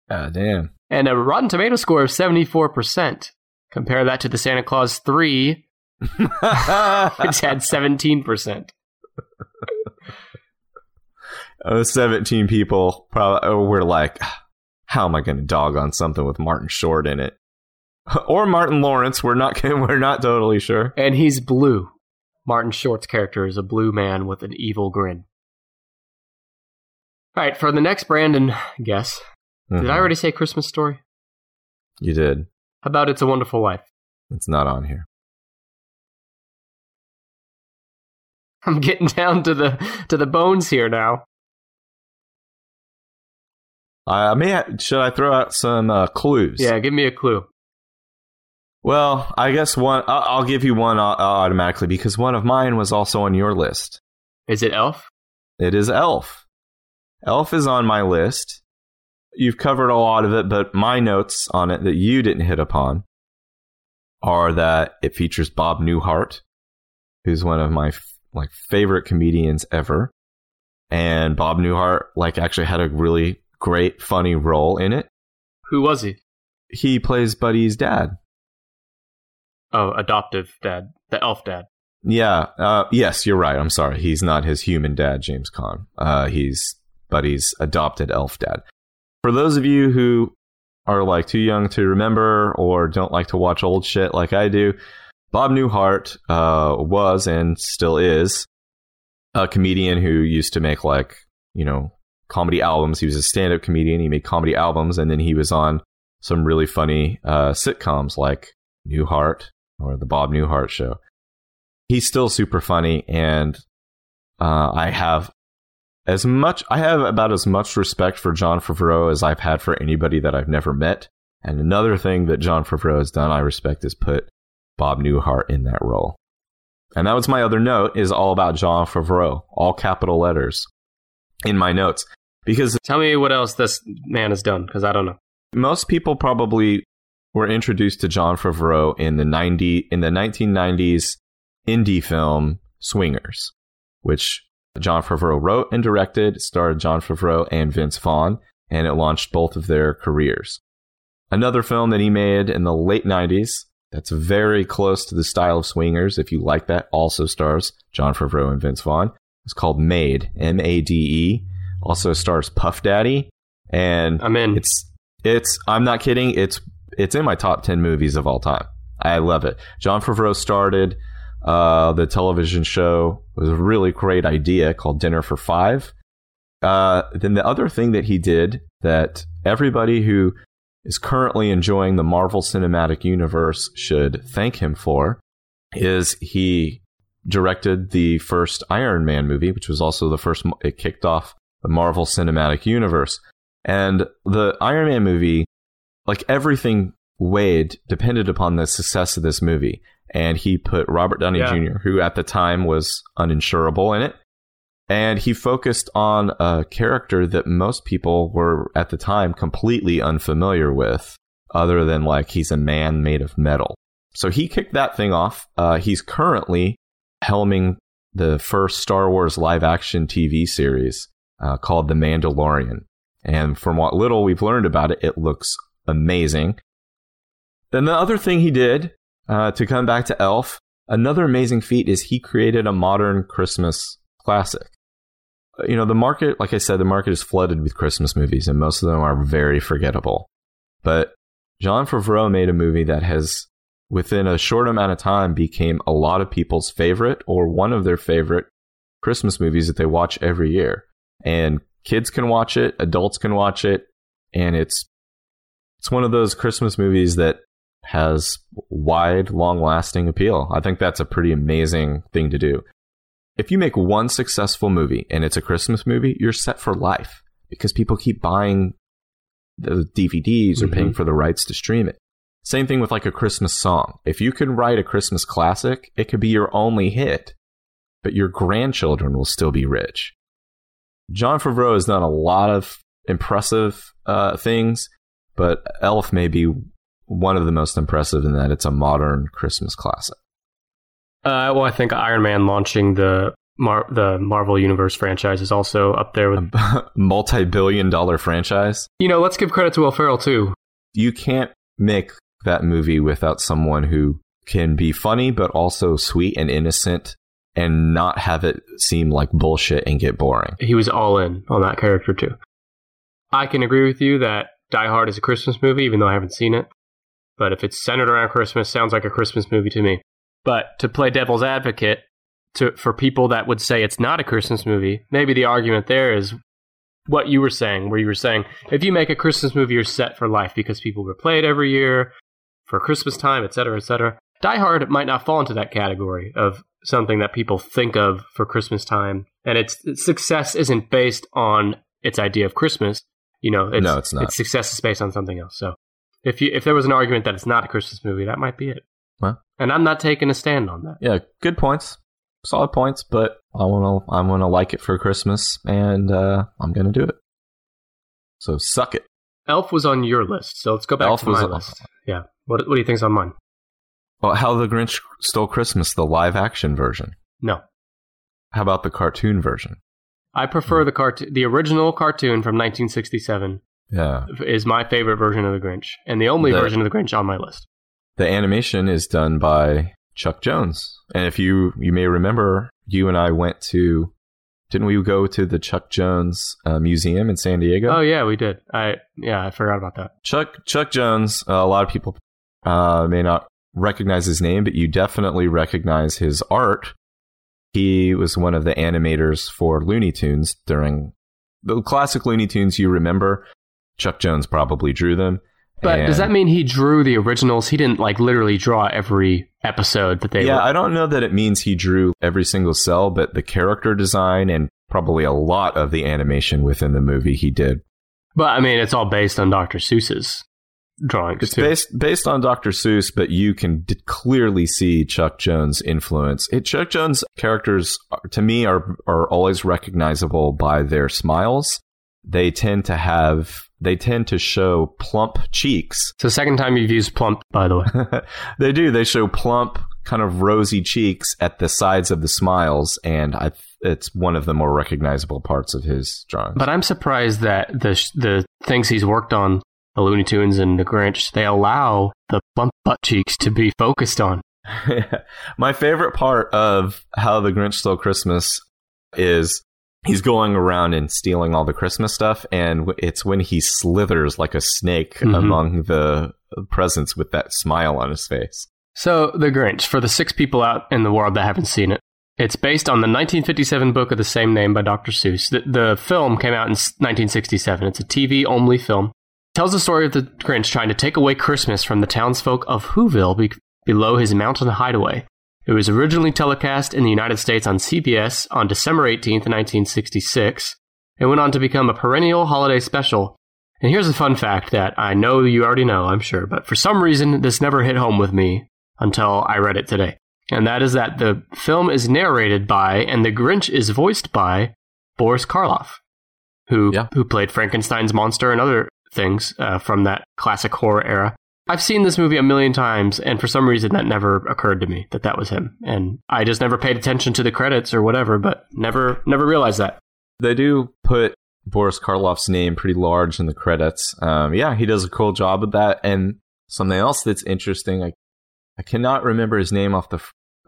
Ah, damn. and a Rotten Tomato score of 74%. Compare that to the Santa Claus 3, which had 17%. Oh, 17 people probably were like, how am I going to dog on something with Martin Short in it? Or Martin Lawrence, we're not we're not totally sure. And he's blue. Martin Short's character is a blue man with an evil grin. All right, for the next Brandon guess, did I Mhm. already say Christmas Story? You did. How about It's a Wonderful Life? It's not on here. I'm getting down to the to the bones here now. I may ha- should I throw out some uh, clues? Yeah, give me a clue. Well, I guess one. I- I'll give you one automatically because one of mine was also on your list. Is it Elf? It is Elf. Elf is on my list. You've covered a lot of it, but my notes on it that you didn't hit upon are that it features Bob Newhart, who's one of my like favorite comedians ever, and Bob Newhart like actually had a really great funny role in it. Who was he? He plays Buddy's dad. Oh, adoptive dad, the elf dad. Yeah. Uh, yes, you're right. I'm sorry. He's not his human dad, James Caan. Uh, he's Buddy's adopted elf dad. For those of you who are like too young to remember or don't like to watch old shit like I do, Bob Newhart uh, was and still is a comedian who used to make like you know comedy albums. He was a stand-up comedian. He made comedy albums, and then he was on some really funny uh, sitcoms like Newhart or the Bob Newhart Show he's still super funny and uh, i have as much i have about as much respect for jon favreau as i've had for anybody that i've never met and another thing that jon favreau has done i respect is put bob newhart in that role and that was my other note is all about jon favreau all capital letters in my notes because Tell me what else this man has done, because I don't know. most people probably were introduced to Jon Favreau in the 90 in the 1990s indie film Swingers, which Jon Favreau wrote and directed, starred Jon Favreau and Vince Vaughn, and it launched both of their careers. Another film that he made in the late 90s that's very close to the style of Swingers, if you like that, also stars Jon Favreau and Vince Vaughn. It's called Made, M A D E. Also stars Puff Daddy, and I'm in. it's it's I'm not kidding. It's it's in my top ten movies of all time. I love it. Jon Favreau started uh, the television show. It was a really great idea called Dinner for Five. Uh, then the other thing that he did that everybody who is currently enjoying the Marvel Cinematic Universe should thank him for is he directed the first Iron Man movie, which was also the first. It kicked off the Marvel Cinematic Universe. And the Iron Man movie, like everything weighed, depended upon the success of this movie. And he put Robert Downey Yeah. Jr., who at the time was uninsurable, in it. And he focused on a character that most people were at the time completely unfamiliar with, other than like he's a man made of metal. So he kicked that thing off. Uh, he's currently helming the first Star Wars live action TV series uh, called The Mandalorian. And from what little we've learned about it, it looks amazing. Then the other thing he did uh, to come back to Elf, another amazing feat is he created a modern Christmas classic. Uh, You know, the market, like I said, the market is flooded with Christmas movies, and most of them are very forgettable. But Jon Favreau made a movie that has, within a short amount of time, became a lot of people's favorite or one of their favorite Christmas movies that they watch every year. And kids can watch it, adults can watch it, and it's it's one of those Christmas movies that has wide, long-lasting appeal. I think that's a pretty amazing thing to do. If you make one successful movie and it's a Christmas movie, you're set for life because people keep buying the DVDs or paying for the rights to stream it. Same thing with like a Christmas song. If you can write a Christmas classic, it could be your only hit, but your grandchildren will still be rich. Jon Favreau has done a lot of impressive uh, things. but Elf may be one of the most impressive in that it's a modern Christmas classic. Uh, well, I think Iron Man launching the Mar- the Marvel Universe franchise is also up there with. A multi-billion dollar franchise. You know, let's give credit to Will Ferrell too. You can't make that movie without someone who can be funny but also sweet and innocent and not have it seem like bullshit and get boring. He was all in on that character too. I can agree with you that Die Hard is a Christmas movie, even though I haven't seen it. But if it's centered around Christmas, sounds like a Christmas movie to me. But to play devil's advocate, to for people that would say it's not a Christmas movie, maybe the argument there is what you were saying, where you were saying if you make a Christmas movie, you're set for life because people replay it every year for Christmas time, etc., etc. Die Hard might not fall into that category of something that people think of for Christmas time, and its, its success isn't based on its idea of Christmas. You know, it's, No, it's not. Its success is based on something else. So, if you if there was an argument that it's not a Christmas movie, that might be it. And I'm not taking a stand on that. Yeah, good points, solid points, but I want to I want to like it for Christmas, and uh, I'm gonna do it. So suck it. Elf was on your list, so let's go back Elf to my list. Yeah, what what do you think's on mine? Well, how the Grinch stole Christmas, the live action version. No, How about the cartoon version? I Hmm. prefer the cart the original cartoon from 1967 Yeah, is my favorite version of the Grinch, and the only The- version of the Grinch on my list. The animation is done by Chuck Jones, and if you you may remember, you and I went to. Didn't we go to the Chuck Jones uh, Museum in San Diego? Oh yeah, we did. I yeah, I forgot about that. Chuck Chuck Jones. Uh, a lot of people uh, may not recognize his name, but you definitely recognize his art. He was one of the animators for Looney Tunes during the classic Looney Tunes. You remember, Chuck Jones probably drew them. But does that mean he drew the originals? He didn't like literally draw every episode that they yeah, were. I don't know that it means he drew every single cel, but the character design and probably a lot of the animation within the movie he did. but I mean, it's all based on Dr. Seuss's drawings. It's too. based based on Dr. Seuss, but you can d- clearly see Chuck Jones' influence. It, Chuck Jones characters, uh, to me, are are always recognizable by their smiles. They tend to have they tend to show plump cheeks. It's the second time you've used plump, by the way. they do. They show plump, kind of rosy cheeks at the sides of the smiles, and I, it's one of the more recognizable parts of his drawings. But I'm surprised that the sh- the things he's worked on, the Looney Tunes and the Grinch, they allow the plump butt cheeks to be focused on. My favorite part of how the Grinch stole Christmas is he's going around and stealing all the Christmas stuff, and it's when he slithers like a snake Mhm. among the presents with that smile on his face. So, The Grinch, for the six people out in the world that haven't seen it, it's based on the 1957 book of the same name by Dr. Seuss. The, the film came out in 1967. It's a TV only film. It tells the story of the Grinch trying to take away Christmas from the townsfolk of Whoville be- below his mountain hideaway. It was originally telecast in the United States on CBS on December 18th, 1966. It went on to become a perennial holiday special. And here's a fun fact that I know you already know, I'm sure, but for some reason this never hit home with me until I read it today. And that is that the film is narrated by and the Grinch is voiced by Boris Karloff, who Yeah. who played Frankenstein's monster and other things uh, from that classic horror era. I've seen this movie a million times, and for some reason that never occurred to me that that was him. And I just never paid attention to the credits or whatever, but never never realized that. They do put Boris Karloff's name pretty large in the credits. Um, yeah, he does a cool job with that. And something else that's interesting, I, I cannot remember his name off the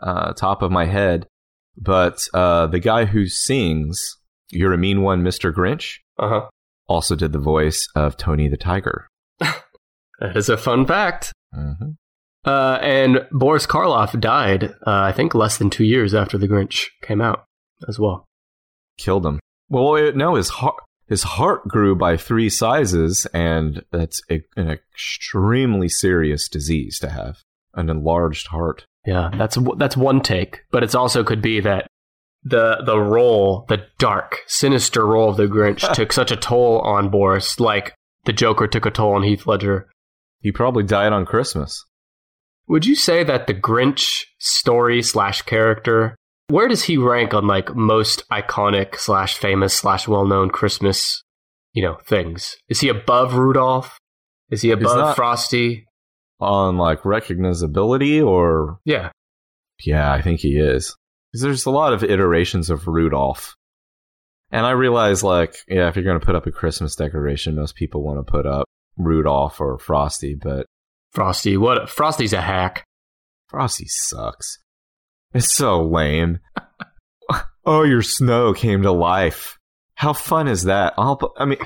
uh, top of my head, but uh, the guy who sings "You're a Mean One, Mr. Grinch" Uh huh. also did the voice of Tony the Tiger. That is a fun fact. hmm Uh, and Boris Karloff died, uh, I think, less than two years after The Grinch came out as well. Killed him. Well, no, his heart his heart grew by three sizes, and that's a, an extremely serious disease to have an enlarged heart. Yeah, that's that's one take, but it also could be that the the role, the dark, sinister role of the Grinch took such a toll on Boris, like the Joker took a toll on Heath Ledger. He probably died on Christmas. Would you say that the Grinch story slash character, where does he rank on like most iconic slash famous slash well known Christmas, you know, things? Is he above Rudolph? Is he above Frosty? On like recognizability or Yeah. Yeah, I think he is. Because there's a lot of iterations of Rudolph. And I realize, like, yeah, if you're going to put up a Christmas decoration, most people want to put up Rudolph or Frosty, but Frosty. What? Frosty's a hack. Frosty sucks. It's so lame. oh, your snow came to life. How fun is that? I'll, I mean,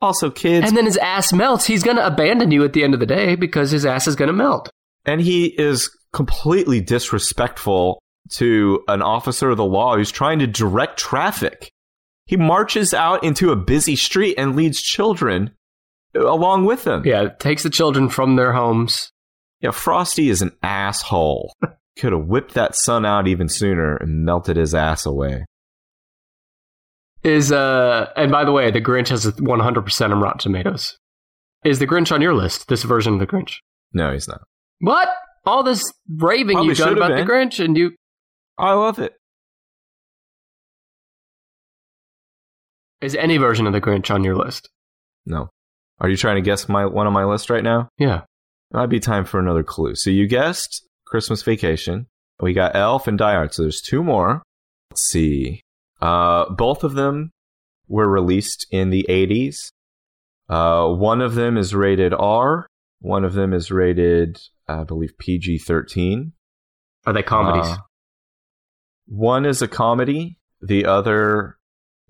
also, kids, And then his ass melts. He's going to abandon you at the end of the day because his ass is going to melt. and he is completely disrespectful to an officer of the law who's trying to direct traffic. He marches out into a busy street and leads children along with them. Yeah, takes the children from their homes. Yeah, Frosty is an asshole. Could have whipped that sun out even sooner and melted his ass away. Is uh, and by the way, the Grinch has a 100% on Rotten Tomatoes. Is the Grinch on your list? This version of the Grinch? No, he's not. What? All this raving Probably you've done about been. the Grinch, and you I love it. is any version of the Grinch on your list? No. Are you trying to guess my one on my list right now? Yeah. It might be time for another clue. So you guessed Christmas Vacation. We got Elf and Die Hard. So there's two more. Let's see. Uh, both of them were released in the 80s. Uh, one of them is rated R. One of them is rated, I believe, PG 13. Are they comedies? Uh, one is a comedy. The other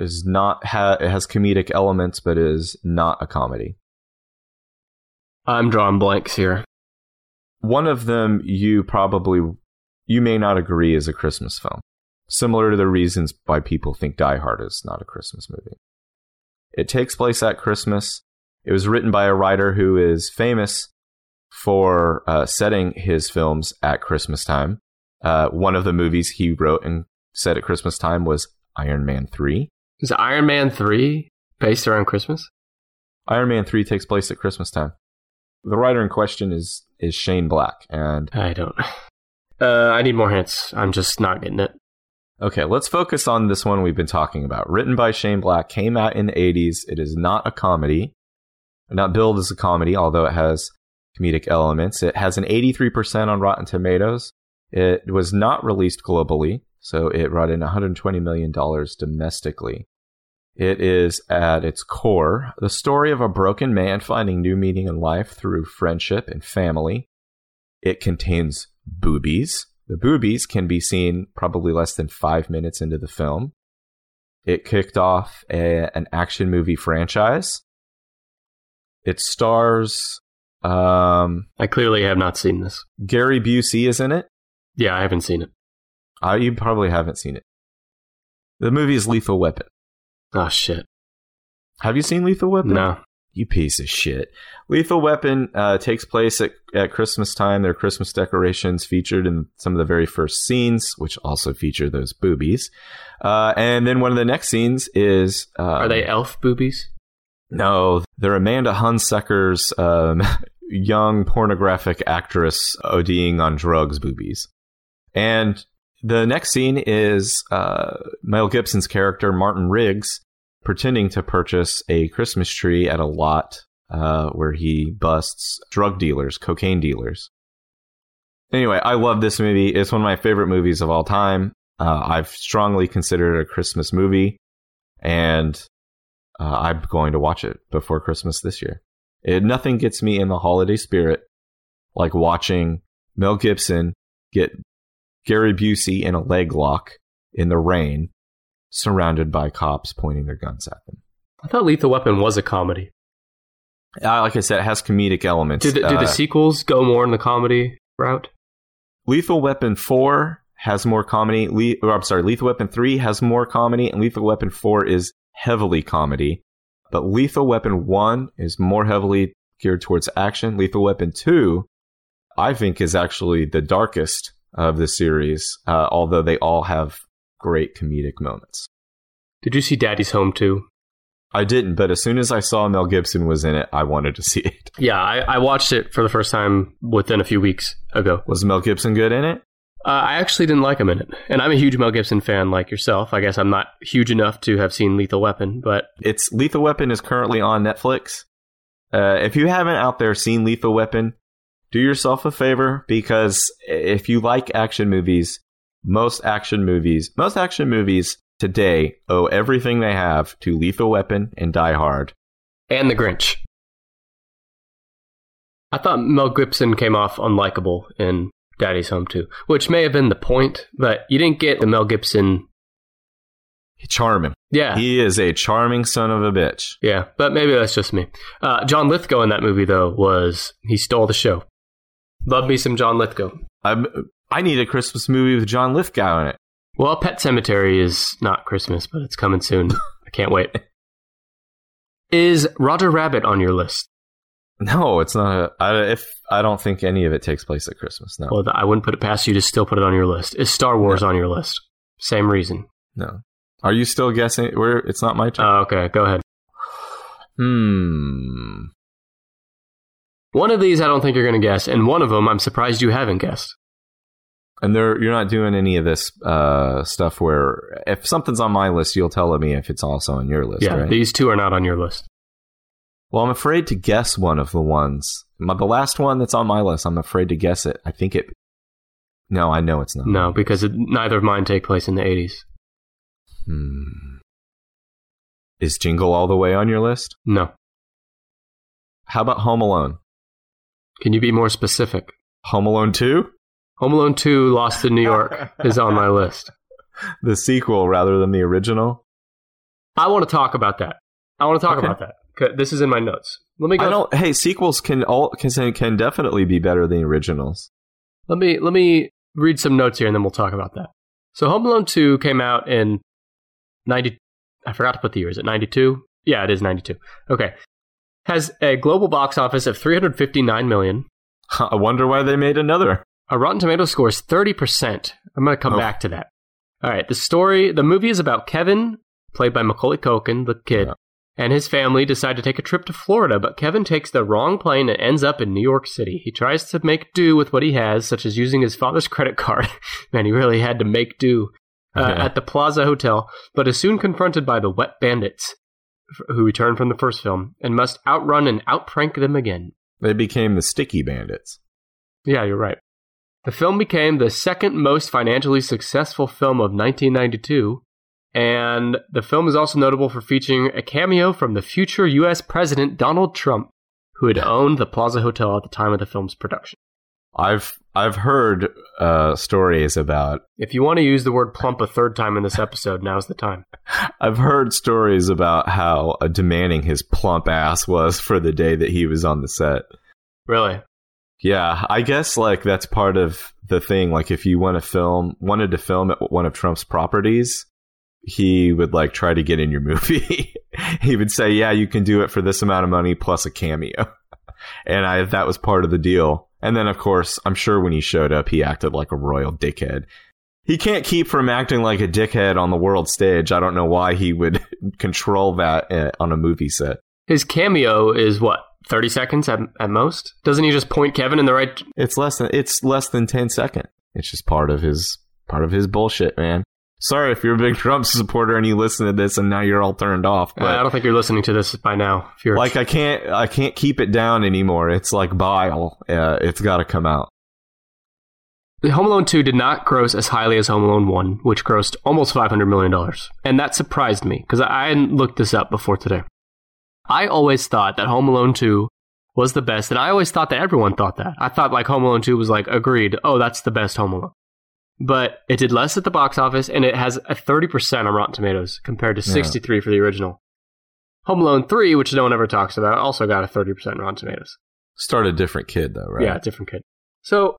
is not ha- it has comedic elements, but is not a comedy. I'm drawing blanks here. One of them you probably you may not agree is a Christmas film. Similar to the reasons why people think Die Hard is not a Christmas movie. It takes place at Christmas. It was written by a writer who is famous for uh, setting his films at Christmas time. Uh, one of the movies he wrote and set at Christmas time was Iron Man 3. Is Iron Man 3 based around Christmas? Iron Man 3 takes place at Christmas time. The writer in question is is Shane Black and I don't. Uh, I need more hints. I'm just not getting it. Okay, let's focus on this one we've been talking about. Written by Shane Black, came out in the 80s. It is not a comedy. Not billed as a comedy, although it has comedic elements. It has an 83% on Rotten Tomatoes. It was not released globally, so it brought in $120 million domestically. It is at its core the story of a broken man finding new meaning in life through friendship and family. It contains boobies. The boobies can be seen probably less than five minutes into the film. It kicked off a, an action movie franchise. It stars um, I clearly have not seen this. Gary Busey is in it. Yeah, I haven't seen it. Uh, you probably haven't seen it. The movie is Lethal Weapon. Oh shit. Have you seen Lethal Weapon? No. You piece of shit. Lethal Weapon uh, takes place at, at Christmas time. There are Christmas decorations featured in some of the very first scenes, which also feature those boobies. Uh, and then one of the next scenes is. Um, Are they elf boobies? No, they're Amanda Hunsaker's um, young pornographic actress ODing on drugs boobies. And the next scene is uh, Mel Gibson's character, Martin Riggs, pretending to purchase a Christmas tree at a lot uh, where he busts drug dealers, cocaine dealers. Anyway, I love this movie. It's one of my favorite movies of all time. Uh, I've strongly considered it a Christmas movie, and uh, I'm going to watch it before Christmas this year. It, nothing gets me in the holiday spirit like watching Mel Gibson get Gary Busey in a leg lock in the rain, surrounded by cops pointing their guns at them. I thought Lethal Weapon was a comedy. Uh, like I said, it has comedic elements. Do the, do Uh, the sequels go more in the comedy route? Lethal Weapon 4 has more comedy. Le- I'm sorry, Lethal Weapon 3 has more comedy, and Lethal Weapon 4 is heavily comedy. But Lethal Weapon 1 is more heavily geared towards action. Lethal Weapon 2, I think, is actually the darkest of the series, uh, although they all have great comedic moments. Did you see Daddy's Home 2? I didn't, but as soon as I saw Mel Gibson was in it, I wanted to see it. Yeah, I, I watched it for the first time within a few weeks ago. Was Mel Gibson good in it? Uh, I actually didn't like him in it, and I'm a huge Mel Gibson fan, like yourself. I guess I'm not huge enough to have seen Lethal Weapon, but It's Lethal Weapon is currently on Netflix. Uh, if you haven't out there seen Lethal Weapon, do yourself a favor because if you like action movies, most action movies, most action movies today owe everything they have to Lethal Weapon and Die Hard. And The Grinch. I thought Mel Gibson came off unlikable in Daddy's Home 2, which may have been the point, but you didn't get the Mel Gibson. Charming. Yeah. He is a charming son of a bitch. Yeah, but maybe that's just me. Uh, John Lithgow in that movie, though, was he stole the show. Love me some John Lithgow. I'm, I need a Christmas movie with John Lithgow in it. Well, Pet Sematary is not Christmas, but it's coming soon. I can't wait. Is Roger Rabbit on your list? No, it's not. A, I, if I don't think any of it takes place at Christmas. No, Well, I wouldn't put it past you to still put it on your list. Is Star Wars on your list? Same reason. no. Are you still guessing? Where it's not my turn. Oh, okay, go ahead. hmm. One of these I don't think you're going to guess, and one of them I'm surprised you haven't guessed. And there, you're not doing any of this uh, stuff where if something's on my list, you'll tell me if it's also on your list, yeah, right? these two are not on your list. well, I'm afraid to guess one of the ones. My, the last one that's on my list, I'm afraid to guess it. I think it. No, I know it's not. No, because it, neither of mine take place in the 80s. Hmm. Is Jingle All the Way on your list? No. How about Home Alone? Can you be more specific? Home Alone 2? Home Alone 2 Lost in New York is on my list. The sequel rather than the original? I want to talk about that. I want to talk Okay. about that. This is in my notes. Let me go. I don't. Hey, sequels can all can can definitely be better than originals. Let me let me read some notes here, and then we'll talk about that. So, Home Alone Two came out in ninety. I forgot to put the year. Is it ninety two? Yeah, it is ninety two. Okay, has a global box office of three hundred fifty nine million. I wonder why they made another. A Rotten Tomato score is thirty percent. I'm going to come Oh. back to that. All right, the story. The movie is about Kevin, played by Macaulay Culkin, the kid. Yeah. And his family decide to take a trip to Florida, but Kevin takes the wrong plane and ends up in New York City. He tries to make do with what he has, such as using his father's credit card. Man, he really had to make do uh, Yeah. at the Plaza Hotel, but is soon confronted by the Wet Bandits, who return from the first film, and must outrun and outprank them again. They became the Sticky Bandits. Yeah, you're right. The film became the second most financially successful film of 1992, and the film is also notable for featuring a cameo from the future U.S. President Donald Trump, who had owned the Plaza Hotel at the time of the film's production. I've I've heard uh, stories about If you want to use the word plump a third time in this episode, now's the time. I've heard stories about how uh, demanding his plump ass was for the day that he was on the set. Really? Yeah, I guess like that's part of the thing. Like if you want to film, wanted to film at one of Trump's properties, he would like try to get in your movie. he would say, "Yeah, you can do it for this amount of money plus a cameo," and I that was part of the deal. And then of course, I'm sure when he showed up, he acted like a royal dickhead. He can't keep from acting like a dickhead on the world stage. I don't know why he would control that uh, on a movie set. His cameo is what? 30 seconds at, at most? Doesn't he just point Kevin in the right It's less than it's less than 10 second. It's just part of his part of his bullshit, man. Sorry if you're a big Trump supporter and you listen to this and now you're all turned off, Uh, I don't think you're listening to this by now. If you're like I can't I can't keep it down anymore. It's like bile. Uh, it's got to come out. Home Alone 2 did not gross as highly as Home Alone 1, which grossed almost $500 million. And that surprised me because I hadn't looked this up before today. I always thought that Home Alone 2 was the best, and I always thought that everyone thought that. I thought like Home Alone 2 was like, agreed, oh, that's the best Home Alone. But it did less at the box office, and it has a 30% on Rotten Tomatoes compared to Yeah. 63 for the original. Home Alone 3, which no one ever talks about, also got a 30% on Rotten Tomatoes. Start a different kid though, right? Yeah, different kid. So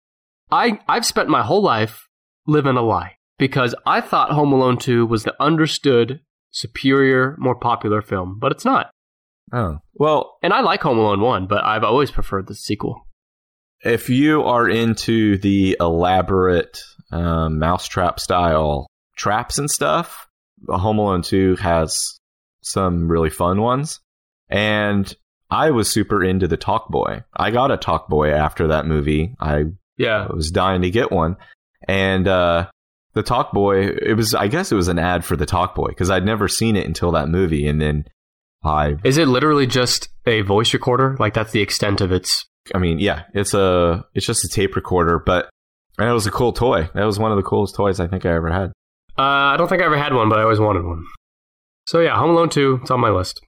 I I've spent my whole life living a lie because I thought Home Alone 2 was the understood, superior, more popular film, but it's not. Oh. Well, And I like Home Alone 1, but I've always preferred the sequel. if you are into the elaborate um, mousetrap style traps and stuff, Home Alone 2 has some really fun ones. And I was super into the Talk Boy. I got a Talk Boy after that movie. I Yeah. was dying to get one. And uh, the Talk Boy, it was, I guess it was an ad for the Talk Boy because I'd never seen it until that movie. And then I Is it literally just a voice recorder? Like that's the extent of its. I mean, yeah, it's a it's just a tape recorder, but and it was a cool toy. That was one of the coolest toys I think I ever had. Uh, I don't think I ever had one, but I always wanted one. So yeah, Home Alone 2, it's on my list.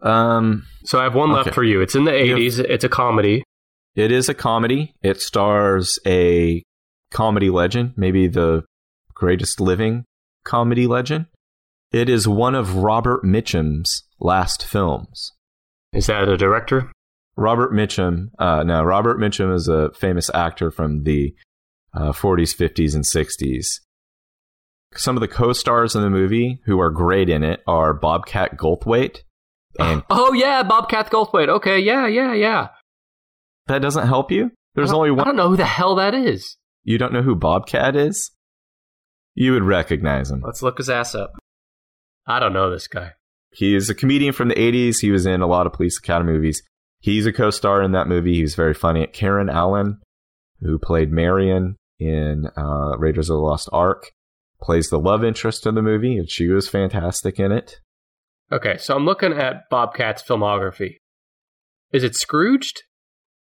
Um, So I have one left for you. It's in the You have- 80s. It's a comedy. it is a comedy. It stars a comedy legend, maybe the greatest living comedy legend. It is one of Robert Mitchum's last films. Is that a director? Robert Mitchum, uh, no, Robert Mitchum is a famous actor from the uh, 40s, 50s, and 60s. Some of the co-stars in the movie who are great in it are Bobcat Goldthwait, and Oh yeah, Bobcat Goldthwait. Okay, yeah, yeah, yeah. that doesn't help you. There's only don't- I don't know who the hell that is. You don't know who Bobcat is? You would recognize him. Let's look his ass up. I don't know this guy. He is a comedian from the 80s. He was in a lot of Police Academy movies. He's a co-star in that movie. He's very funny. Karen Allen, who played Marion in uh, Raiders of the Lost Ark, plays the love interest in the movie, and she was fantastic in it. Okay, so I'm looking at Bobcat's filmography. Is it Scrooged?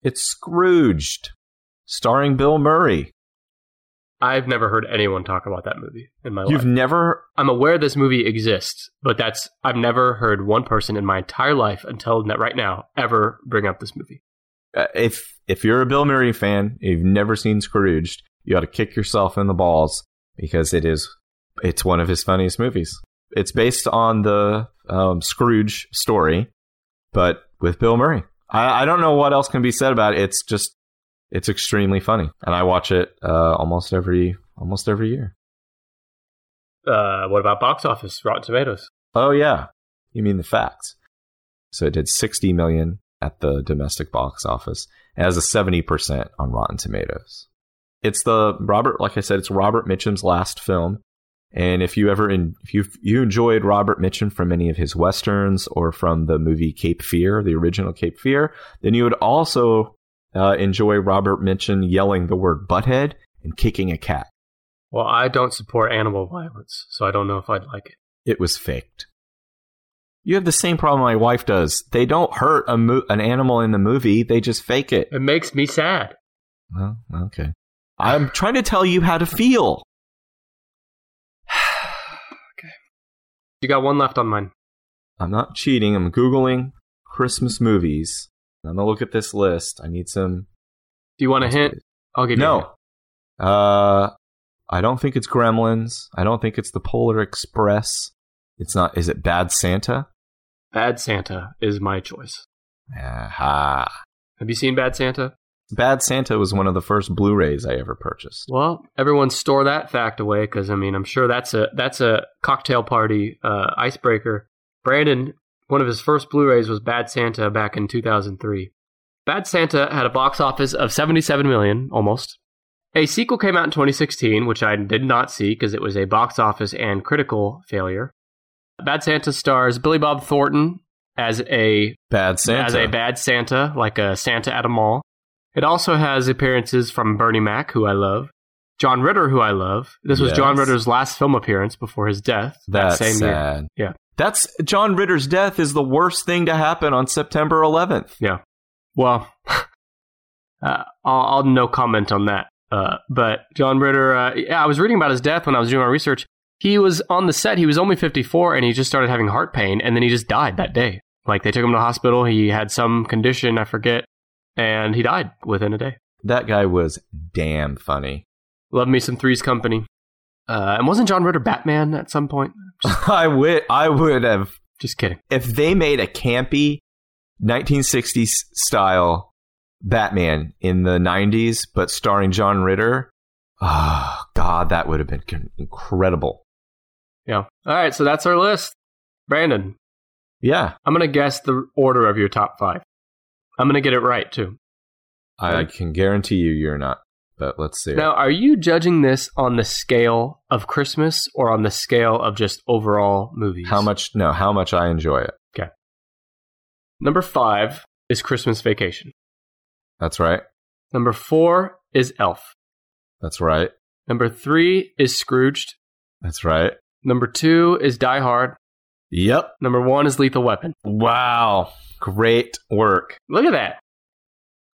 It's Scrooged, starring Bill Murray. I've never heard anyone talk about that movie in my life. You've never I'm aware this movie exists, but that's I've never heard one person in my entire life until right now ever bring up this movie. uh, if if you're a Bill Murray fan, you've never seen Scrooged, you ought to kick yourself in the balls because it is it's one of his funniest movies. It's based on the um, Scrooge story, but with Bill Murray. I, I don't know what else can be said about it. It's just it's extremely funny, and I watch it uh, almost every almost every year. Uh, what about box office? Rotten Tomatoes. Oh yeah, you mean the facts? So it did sixty million at the domestic box office. It has a seventy percent on Rotten Tomatoes. It's the Robert, like I said, it's Robert Mitchum's last film. And if you ever, in, if you you enjoyed Robert Mitchum from any of his westerns or from the movie Cape Fear, the original Cape Fear, then you would also uh, enjoy Robert Mitchum yelling the word butthead and kicking a cat. Well, I don't support animal violence, so I don't know if I'd like it. it was faked. You have the same problem my wife does. They don't hurt a mo- an animal in the movie; they just fake it. It makes me sad. Well, okay. I'm trying to tell you how to feel. Okay. You got one left on mine. I'm not cheating. I'm googling Christmas movies. I'm gonna look at this list. I need some. Do you want a hint? I'll give you. No. Uh, I don't think it's Gremlins. I don't think it's the Polar Express. It's not. Is it Bad Santa? Bad Santa is my choice. Aha. Have you seen Bad Santa? Bad Santa was one of the first Blu-rays I ever purchased. Well, everyone store that fact away because I mean I'm sure that's a that's a cocktail party uh, icebreaker. Brandon, one of his first Blu-rays was Bad Santa back in 2003. Bad Santa had a box office of 77 million, almost. A sequel came out in 2016, which I did not see because it was a box office and critical failure. Bad Santa stars Billy Bob Thornton as a Bad Santa. as a bad Santa, like a Santa at a mall. It also has appearances from Bernie Mac, who I love, John Ritter, who I love. This was Yes. John Ritter's last film appearance before his death. that That's same year. sad. Yeah. That's John Ritter's death is the worst thing to happen on September 11th. Yeah. Well, uh, I'll, I'll no comment on that. Uh, but John Ritter, uh, yeah, I was reading about his death when I was doing my research. He was on the set. He was only 54, and he just started having heart pain, and then he just died that day. Like they took him to the hospital. He had some condition, I forget, and he died within a day. That guy was damn funny. Love me some Three's Company. Uh, and wasn't John Ritter Batman at some point? Just, I would I would have just kidding. if they made a campy 1960s style Batman in the 90s but starring John Ritter. Oh god, that would have been incredible. Yeah. All right, so that's our list. Brandon, Yeah, I'm going to guess the order of your top five. I'm going to get it right, too. I, I can guarantee you you're not. But let's see. Now, are you judging this on the scale of Christmas or on the scale of just overall movies? How much no, how much I enjoy it. Okay. Number five is Christmas Vacation. That's right. Number four is Elf. That's right. Number three is Scrooged. That's right. Number two is Die Hard. Yep. Number one is Lethal Weapon. Wow. Great work. Look at that.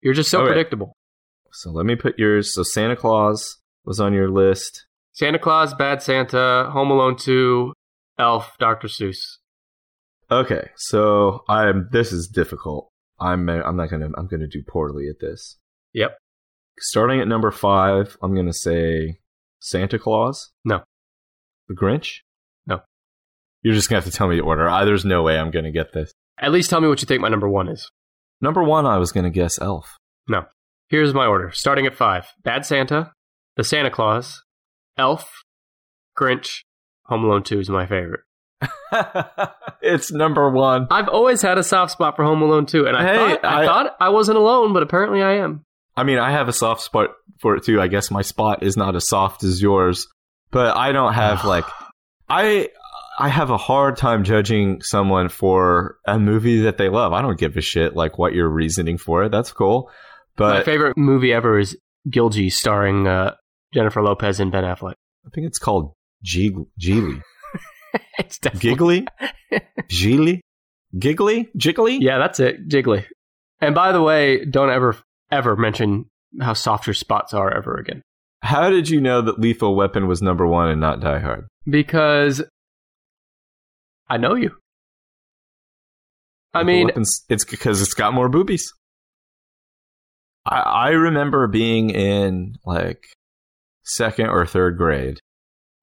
You're just so Okay. predictable. So let me put yours. So Santa Claus was on your list. Santa Claus, Bad Santa, Home Alone 2, Elf, Dr. Seuss. Okay, so I'm. This is difficult. I'm. I'm not gonna. I'm gonna do poorly at this. Yep. Starting at number five, I'm gonna say Santa Claus. No. The Grinch. No. You're just gonna have to tell me the order. I, there's no way I'm gonna get this. At least tell me what you think my number one is. Number one, I was gonna guess Elf. Here's my order. Starting at five Bad Santa, The Santa Claus, Elf, Grinch, Home Alone 2 is my favorite. it's number one. I've always had a soft spot for Home Alone 2, and I, Hey, thought, I, I- thought I wasn't alone, but apparently I am. I mean, I have a soft spot for it too. I guess my spot is not as soft as yours, but I don't have like I I have a hard time judging someone for a movie that they love. I don't give a shit like what your reasoning for it. That's cool. My favorite movie ever is Gilgy, starring uh, Jennifer Lopez and Ben Affleck. I think it's called Gig- Geely. it's definitely Giggly? Geely? Giggly? Jiggly? Yeah, that's it, Jiggly. And by the way, don't ever ever mention how soft your spots are ever again, How did you know that Lethal Weapon was number one and not Die Hard? because I know you. I mean, Weapon's- it's because it's got more boobies. I, I remember being in like second or third grade,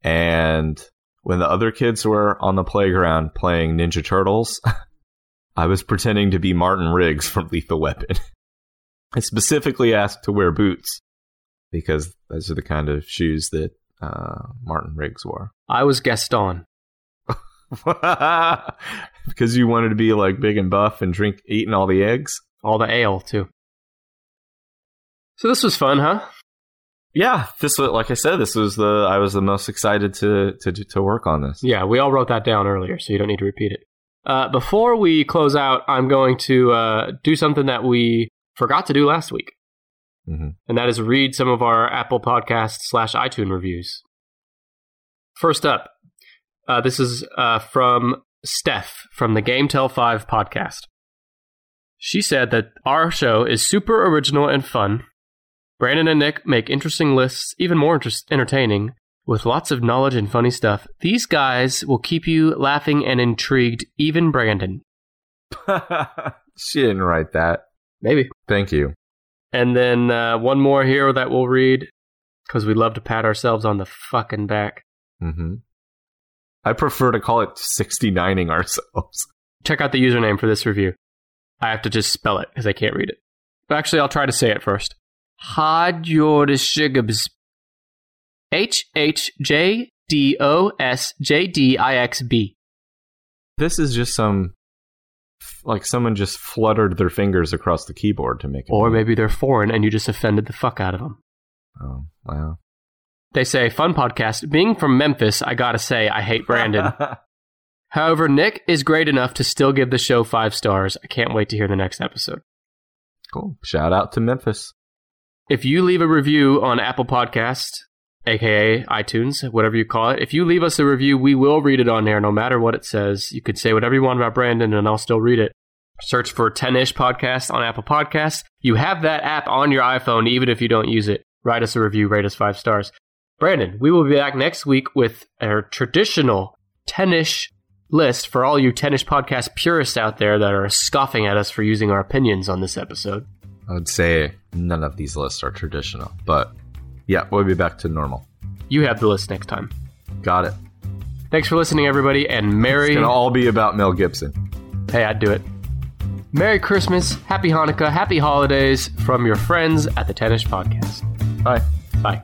and when the other kids were on the playground playing Ninja Turtles, I was pretending to be Martin Riggs from Lethal Weapon. I specifically asked to wear boots because those are the kind of shoes that uh, Martin Riggs wore. I was Gaston. because you wanted to be like big and buff and drink eating all the eggs. All the ale too. So this was fun, huh? Yeah, this was like I said. This was the I was the most excited to to to work on this. Yeah, we all wrote that down earlier, so you don't need to repeat it. Uh, before we close out, I'm going to uh, do something that we forgot to do last week, hmm and that is read some of our Apple Podcast slash iTunes reviews. First up, uh, this is uh, from Steph from the Game Tell 5 podcast. She said that our show is super original and fun. Brandon and Nick make interesting lists, even more interest- entertaining, with lots of knowledge and funny stuff. These guys will keep you laughing and intrigued, even Brandon. she didn't write that. Maybe. Thank you. And then uh, one more here that we'll read because we love to pat ourselves on the fucking back. Mm-hmm. I prefer to call it 69ing ourselves. Check out the username for this review. I have to just spell it because I can't read it. But Actually, I'll try to say it first. Hadjordishigabs. H H J D O S J D I X B. This is just some like someone just fluttered their fingers across the keyboard to make it. Or maybe they're foreign and you just offended the fuck out of them. Oh wow. They say, fun podcast. Being from Memphis, I gotta say, I hate Brandon. However, Nick is great enough to still give the show five stars. I can't wait to hear the next episode. cool. Shout out to Memphis. If you leave a review on Apple Podcast, aka iTunes, whatever you call it, if you leave us a review, we will read it on there no matter what it says. You could say whatever you want about Brandon and I'll still read it. Search for 10ish podcast on Apple Podcasts. You have that app on your iPhone even if you don't use it. Write us a review, rate us five stars. Brandon, we will be back next week with our traditional 10ish list for all you 10ish podcast purists out there that are scoffing at us for using our opinions on this episode. I would say none of these lists are traditional, but yeah, we'll be back to normal. You have the list next time. Got it. Thanks for listening, everybody, and Merry. It's gonna all be about Mel Gibson. Hey, I'd do it. Merry Christmas, Happy Hanukkah, Happy Holidays from your friends at the 10ish Podcast. Bye. Bye.